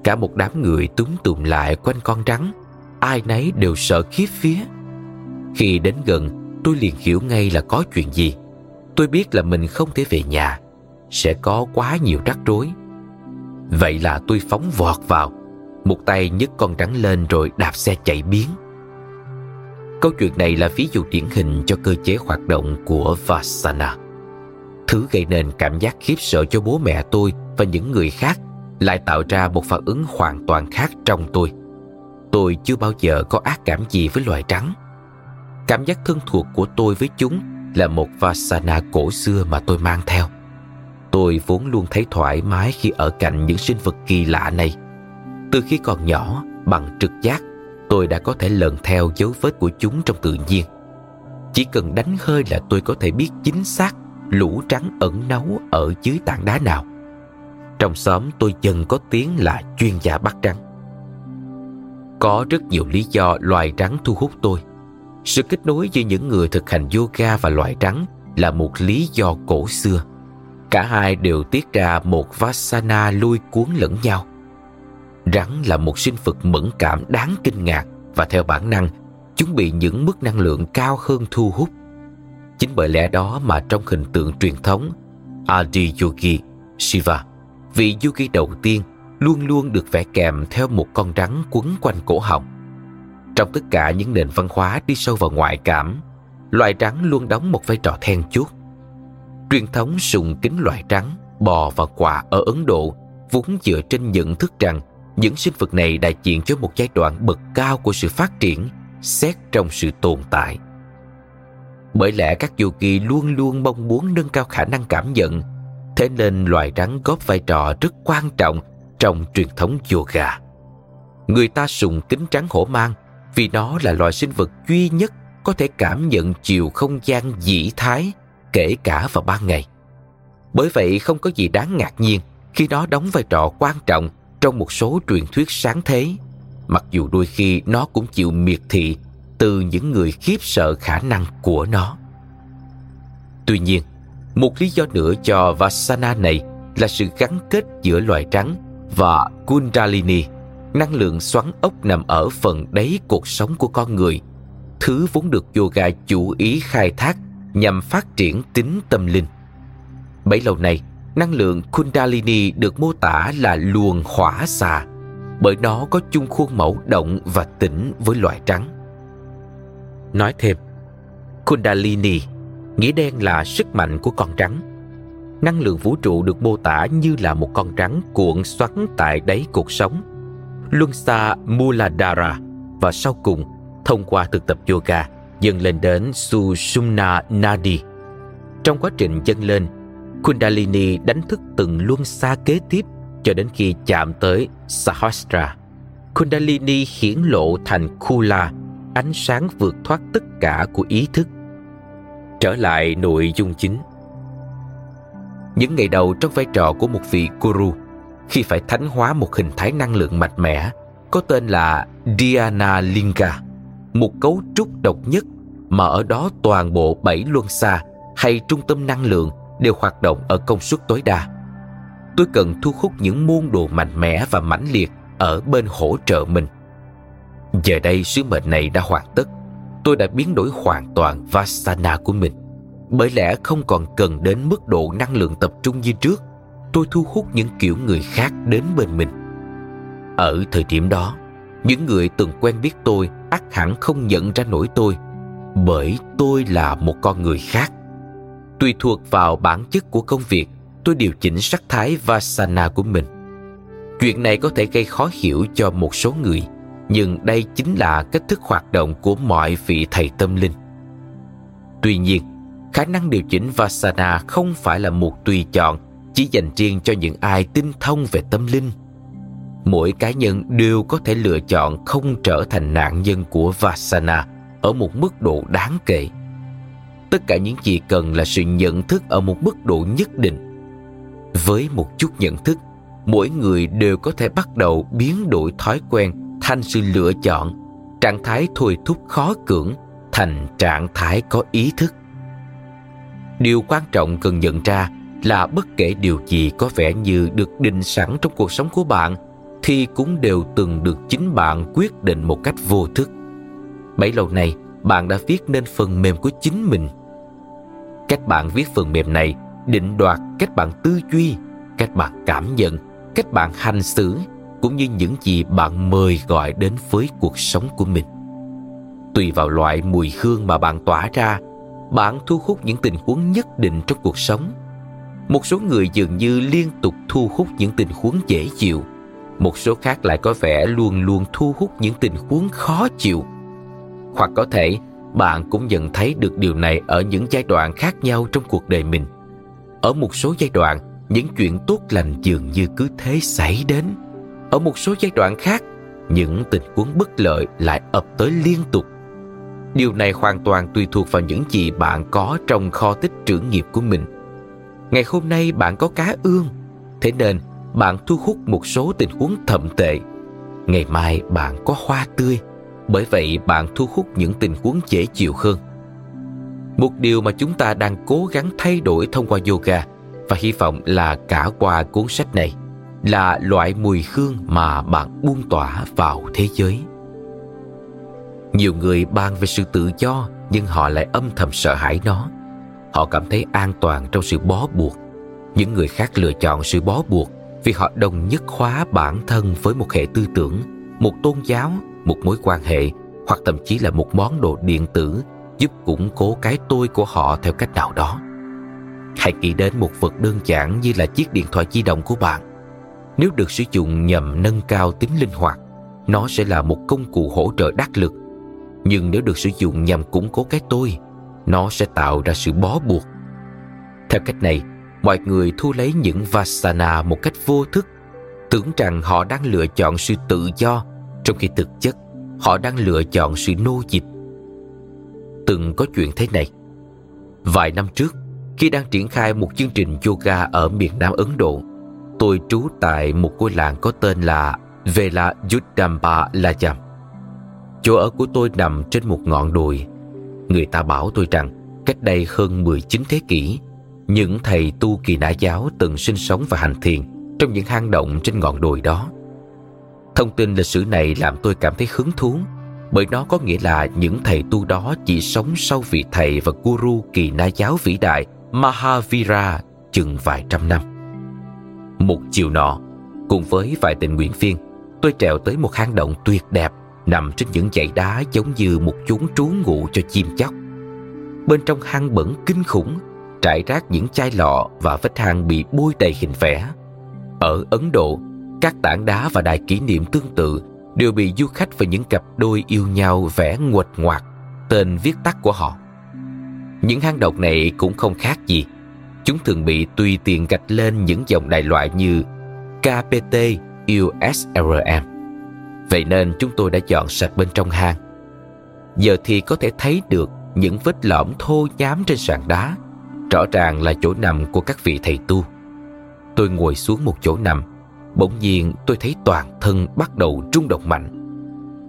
Cả một đám người túm tụm lại quanh con rắn, ai nấy đều sợ khiếp phía. Khi đến gần, tôi liền hiểu ngay là có chuyện gì. Tôi biết là mình không thể về nhà, sẽ có quá nhiều rắc rối. Vậy là tôi phóng vọt vào, một tay nhấc con rắn lên rồi đạp xe chạy biến. Câu chuyện này là ví dụ điển hình cho cơ chế hoạt động của Vasana. Thứ gây nên cảm giác khiếp sợ cho bố mẹ tôi và những người khác lại tạo ra một phản ứng hoàn toàn khác trong tôi. Tôi chưa bao giờ có ác cảm gì với loài trắng. Cảm giác thân thuộc của tôi với chúng là một vasana cổ xưa mà tôi mang theo. Tôi vốn luôn thấy thoải mái khi ở cạnh những sinh vật kỳ lạ này. Từ khi còn nhỏ, bằng trực giác, tôi đã có thể lần theo dấu vết của chúng trong tự nhiên. Chỉ cần đánh hơi là tôi có thể biết chính xác lũ trắng ẩn nấu ở dưới tảng đá nào. Trong xóm tôi dần có tiếng là chuyên gia bắt rắn. Có rất nhiều lý do loài rắn thu hút tôi. Sự kết nối giữa những người thực hành yoga và loài rắn là một lý do cổ xưa. Cả hai đều tiết ra một vasana lôi cuốn lẫn nhau. Rắn là một sinh vật mẫn cảm đáng kinh ngạc và theo bản năng, chúng bị những mức năng lượng cao hơn thu hút. Chính bởi lẽ đó mà trong hình tượng truyền thống, Adi Yogi Shiva, vị yogi đầu tiên luôn luôn được vẽ kèm theo một con rắn quấn quanh cổ họng. Trong tất cả những nền văn hóa đi sâu vào ngoại cảm, loài rắn luôn đóng một vai trò then chốt. Truyền thống sùng kính loài rắn, bò và quạ ở Ấn Độ vốn dựa trên nhận thức rằng những sinh vật này đại diện cho một giai đoạn bậc cao của sự phát triển xét trong sự tồn tại. Bởi lẽ các yogi luôn luôn mong muốn nâng cao khả năng cảm nhận, thế nên loài rắn góp vai trò rất quan trọng trong truyền thống yoga. Người ta sùng kính rắn hổ mang vì nó là loài sinh vật duy nhất có thể cảm nhận chiều không gian dĩ thái kể cả vào ban ngày. Bởi vậy không có gì đáng ngạc nhiên khi nó đóng vai trò quan trọng trong một số truyền thuyết sáng thế, mặc dù đôi khi nó cũng chịu miệt thị từ những người khiếp sợ khả năng của nó. Tuy nhiên, một lý do nữa cho Vasana này là sự gắn kết giữa loài trắng và Kundalini năng lượng xoắn ốc nằm ở phần đáy cuộc sống của con người thứ vốn được yoga chủ ý khai thác nhằm phát triển tính tâm linh bấy lâu nay năng lượng kundalini được mô tả là luồng hỏa xà bởi nó có chung khuôn mẫu động và tĩnh với loại trắng nói thêm kundalini nghĩa đen là sức mạnh của con trắng. năng lượng vũ trụ được mô tả như là một con trắng cuộn xoắn tại đáy cuộc sống luân xa Muladhara và sau cùng thông qua thực tập yoga dâng lên đến Sushumna Nadi. Trong quá trình dâng lên, Kundalini đánh thức từng luân xa kế tiếp cho đến khi chạm tới Sahasra. Kundalini hiển lộ thành Kula, ánh sáng vượt thoát tất cả của ý thức. Trở lại nội dung chính. Những ngày đầu trong vai trò của một vị guru, khi phải thánh hóa một hình thái năng lượng mạnh mẽ có tên là Dhyana Linga, một cấu trúc độc nhất mà ở đó toàn bộ bảy luân xa hay trung tâm năng lượng đều hoạt động ở công suất tối đa. Tôi cần thu hút những môn đồ mạnh mẽ và mãnh liệt ở bên hỗ trợ mình. Giờ đây sứ mệnh này đã hoàn tất. Tôi đã biến đổi hoàn toàn Vasana của mình. Bởi lẽ không còn cần đến mức độ năng lượng tập trung như trước – tôi thu hút những kiểu người khác đến bên mình ở thời điểm đó, những người từng quen biết tôi ắt hẳn không nhận ra nổi tôi, bởi tôi là một con người khác tùy thuộc vào bản chất của công việc tôi điều chỉnh sắc thái vasana của mình chuyện này có thể gây khó hiểu cho một số người nhưng đây chính là cách thức hoạt động của mọi vị thầy tâm linh. Tuy nhiên, khả năng điều chỉnh Vasana không phải là một tùy chọn chỉ dành riêng cho những ai tinh thông về tâm linh. Mỗi cá nhân đều có thể lựa chọn không trở thành nạn nhân của Vasana ở một mức độ đáng kể. Tất cả những gì cần là sự nhận thức ở một mức độ nhất định. Với một chút nhận thức, mỗi người đều có thể bắt đầu biến đổi thói quen thành sự lựa chọn, trạng thái thôi thúc khó cưỡng thành trạng thái có ý thức. Điều quan trọng cần nhận ra là bất kể điều gì có vẻ như được định sẵn trong cuộc sống của bạn thì cũng đều từng được chính bạn quyết định một cách vô thức. Bấy lâu nay, bạn đã viết nên phần mềm của chính mình. Cách bạn viết phần mềm này định đoạt cách bạn tư duy, cách bạn cảm nhận, cách bạn hành xử cũng như những gì bạn mời gọi đến với cuộc sống của mình. Tùy vào loại mùi hương mà bạn tỏa ra, bạn thu hút những tình huống nhất định trong cuộc sống. Một số người dường như liên tục thu hút những tình huống dễ chịu, một số khác lại có vẻ luôn luôn thu hút những tình huống khó chịu. Hoặc có thể bạn cũng nhận thấy được điều này ở những giai đoạn khác nhau trong cuộc đời mình. Ở một số giai đoạn, những chuyện tốt lành dường như cứ thế xảy đến. Ở một số giai đoạn khác, những tình huống bất lợi lại ập tới liên tục. Điều này hoàn toàn tùy thuộc vào những gì bạn có trong kho tích trữ nghiệp của mình. Ngày hôm nay bạn có cá ương, thế nên bạn thu hút một số tình huống thậm tệ. Ngày mai bạn có hoa tươi, bởi vậy bạn thu hút những tình huống dễ chịu hơn. Một điều mà chúng ta đang cố gắng thay đổi thông qua yoga và hy vọng là cả qua cuốn sách này là loại mùi hương mà bạn buông tỏa vào thế giới. Nhiều người bàn về sự tự do nhưng họ lại âm thầm sợ hãi nó. Họ cảm thấy an toàn trong sự bó buộc. Những người khác lựa chọn sự bó buộc vì họ đồng nhất khóa bản thân với một hệ tư tưởng, một tôn giáo, một mối quan hệ hoặc thậm chí là một món đồ điện tử giúp củng cố cái tôi của họ theo cách nào đó. Hãy nghĩ đến một vật đơn giản như là chiếc điện thoại di động của bạn. Nếu được sử dụng nhằm nâng cao tính linh hoạt, nó sẽ là một công cụ hỗ trợ đắc lực. Nhưng nếu được sử dụng nhằm củng cố cái tôi, nó sẽ tạo ra sự bó buộc. Theo cách này, mọi người thu lấy những vasana một cách vô thức, tưởng rằng họ đang lựa chọn sự tự do, trong khi thực chất họ đang lựa chọn sự nô dịch. Từng có chuyện thế này. Vài năm trước, khi đang triển khai một chương trình yoga ở miền Nam Ấn Độ, tôi trú tại một ngôi làng có tên là Vela Yudamba Lajam. Chỗ ở của tôi nằm trên một ngọn đồi. Người ta bảo tôi rằng cách đây hơn 19 thế kỷ, những thầy tu kỳ nã giáo từng sinh sống và hành thiền trong những hang động trên ngọn đồi đó. Thông tin lịch sử này làm tôi cảm thấy hứng thú bởi nó có nghĩa là những thầy tu đó chỉ sống sau vị thầy và guru kỳ na giáo vĩ đại Mahavira chừng vài trăm năm. Một chiều nọ, cùng với vài tình nguyện viên, tôi trèo tới một hang động tuyệt đẹp nằm trên những dãy đá giống như một chốn trú ngụ cho chim chóc. Bên trong hang bẩn kinh khủng, trải rác những chai lọ và vách hang bị bôi đầy hình vẽ. Ở Ấn Độ, các tảng đá và đài kỷ niệm tương tự đều bị du khách và những cặp đôi yêu nhau vẽ nguệch ngoạc tên viết tắt của họ. Những hang động này cũng không khác gì. Chúng thường bị tùy tiện gạch lên những dòng đại loại như KPT USRM. Vậy nên chúng tôi đã dọn sạch bên trong hang. Giờ thì có thể thấy được những vết lõm thô nhám trên sàn đá. Rõ ràng là chỗ nằm của các vị thầy tu. Tôi ngồi xuống một chỗ nằm. Bỗng nhiên tôi thấy toàn thân bắt đầu rung động mạnh.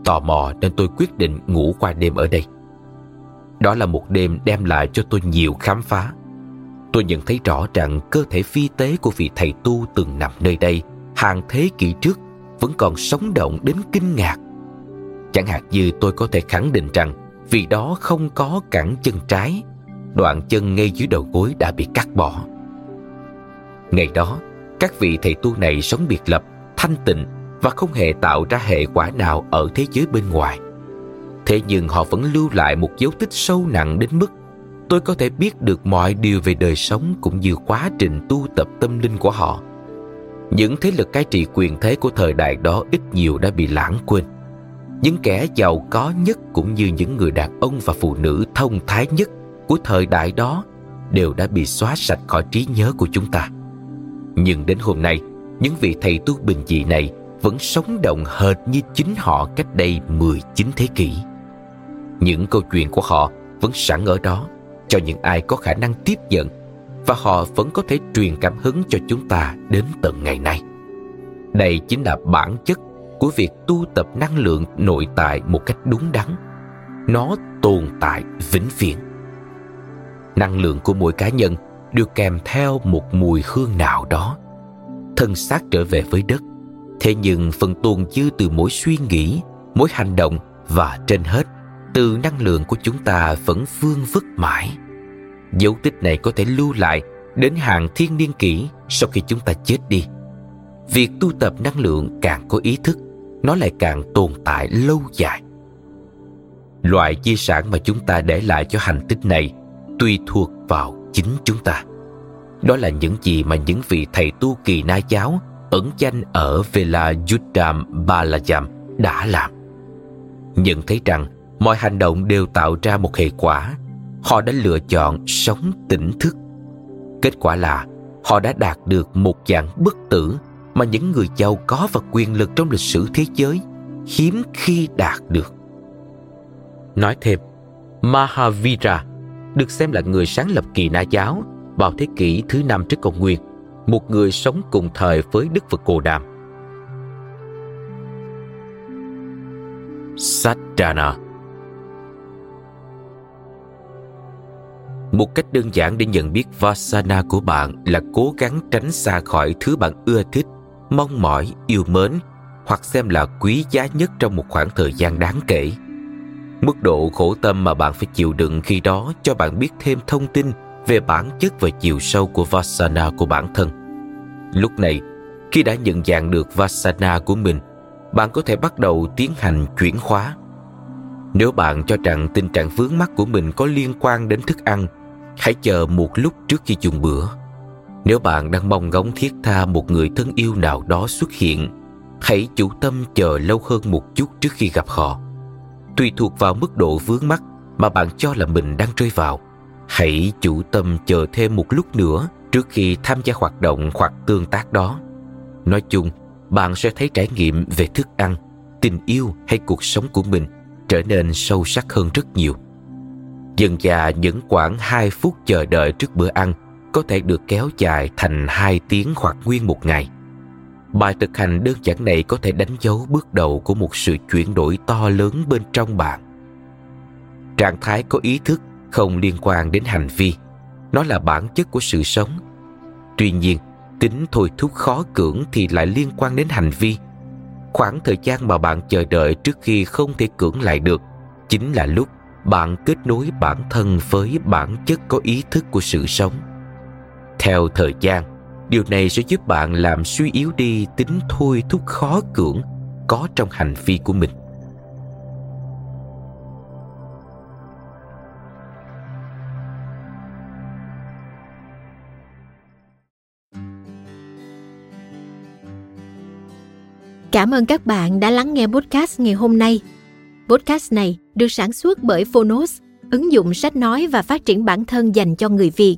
Tò mò nên tôi quyết định ngủ qua đêm ở đây. Đó là một đêm đem lại cho tôi nhiều khám phá. Tôi nhận thấy rõ rằng cơ thể phi tế của vị thầy tu từng nằm nơi đây hàng thế kỷ trước vẫn còn sống động đến kinh ngạc. Chẳng hạn như tôi có thể khẳng định rằng vì đó không có cẳng chân trái, đoạn chân ngay dưới đầu gối đã bị cắt bỏ. Ngày đó, các vị thầy tu này sống biệt lập, thanh tịnh và không hề tạo ra hệ quả nào ở thế giới bên ngoài. Thế nhưng họ vẫn lưu lại một dấu tích sâu nặng đến mức tôi có thể biết được mọi điều về đời sống cũng như quá trình tu tập tâm linh của họ. Những thế lực cai trị quyền thế của thời đại đó ít nhiều đã bị lãng quên. những kẻ giàu có nhất cũng như những người đàn ông và phụ nữ thông thái nhất của thời đại đó đều đã bị xóa sạch khỏi trí nhớ của chúng ta. Nhưng đến hôm nay, những vị thầy tu bình dị này vẫn sống động hệt như chính họ cách đây 19 thế kỷ. Những câu chuyện của họ vẫn sẵn ở đó cho những ai có khả năng tiếp nhận và họ vẫn có thể truyền cảm hứng cho chúng ta đến tận ngày nay. Đây chính là bản chất của việc tu tập năng lượng nội tại một cách đúng đắn. Nó tồn tại vĩnh viễn. Năng lượng của mỗi cá nhân được kèm theo một mùi hương nào đó. Thân xác trở về với đất. Thế nhưng phần tồn dư từ mỗi suy nghĩ, mỗi hành động và trên hết từ năng lượng của chúng ta vẫn vương vất mãi. Dấu tích này có thể lưu lại đến hàng thiên niên kỷ sau khi chúng ta chết đi. Việc tu tập năng lượng càng có ý thức, nó lại càng tồn tại lâu dài. Loại di sản mà chúng ta để lại cho hành tinh này tùy thuộc vào chính chúng ta. Đó là những gì mà những vị thầy tu kỳ na giáo ẩn danh ở Vela Yudham Balayam đã làm. Nhận thấy rằng mọi hành động đều tạo ra một hệ quả họ đã lựa chọn sống tỉnh thức kết quả là họ đã đạt được một dạng bất tử mà những người giàu có và quyền lực trong lịch sử thế giới hiếm khi đạt được nói thêm, mahavira được xem là người sáng lập kỳ na giáo vào thế kỷ thứ năm trước công nguyên một người sống cùng thời với đức phật cồ đàm Satana Một cách đơn giản để nhận biết Vasana của bạn là cố gắng tránh xa khỏi thứ bạn ưa thích, mong mỏi, yêu mến hoặc xem là quý giá nhất trong một khoảng thời gian đáng kể. Mức độ khổ tâm mà bạn phải chịu đựng khi đó cho bạn biết thêm thông tin về bản chất và chiều sâu của Vasana của bản thân. Lúc này, khi đã nhận dạng được Vasana của mình, bạn có thể bắt đầu tiến hành chuyển hóa. Nếu bạn cho rằng tình trạng vướng mắc của mình có liên quan đến thức ăn hãy chờ một lúc trước khi dùng bữa nếu bạn đang mong ngóng thiết tha một người thân yêu nào đó xuất hiện hãy chủ tâm chờ lâu hơn một chút trước khi gặp họ tùy thuộc vào mức độ vướng mắc mà bạn cho là mình đang rơi vào. Hãy chủ tâm chờ thêm một lúc nữa trước khi tham gia hoạt động hoặc tương tác đó. Nói chung, bạn sẽ thấy trải nghiệm về thức ăn, tình yêu hay cuộc sống của mình trở nên sâu sắc hơn rất nhiều. Dần dà những khoảng 2 phút chờ đợi trước bữa ăn có thể được kéo dài thành 2 tiếng hoặc nguyên một ngày. Bài thực hành đơn giản này có thể đánh dấu bước đầu của một sự chuyển đổi to lớn bên trong bạn. Trạng thái có ý thức không liên quan đến hành vi. Nó là bản chất của sự sống. Tuy nhiên, tính thôi thúc khó cưỡng thì lại liên quan đến hành vi. Khoảng thời gian mà bạn chờ đợi trước khi không thể cưỡng lại được chính là lúc bạn kết nối bản thân với bản chất có ý thức của sự sống theo thời gian điều này sẽ giúp bạn làm suy yếu đi tính thôi thúc khó cưỡng có trong hành vi của mình Cảm ơn các bạn đã lắng nghe podcast ngày hôm nay. Podcast này được sản xuất bởi Phonos, ứng dụng sách nói và phát triển bản thân dành cho người Việt.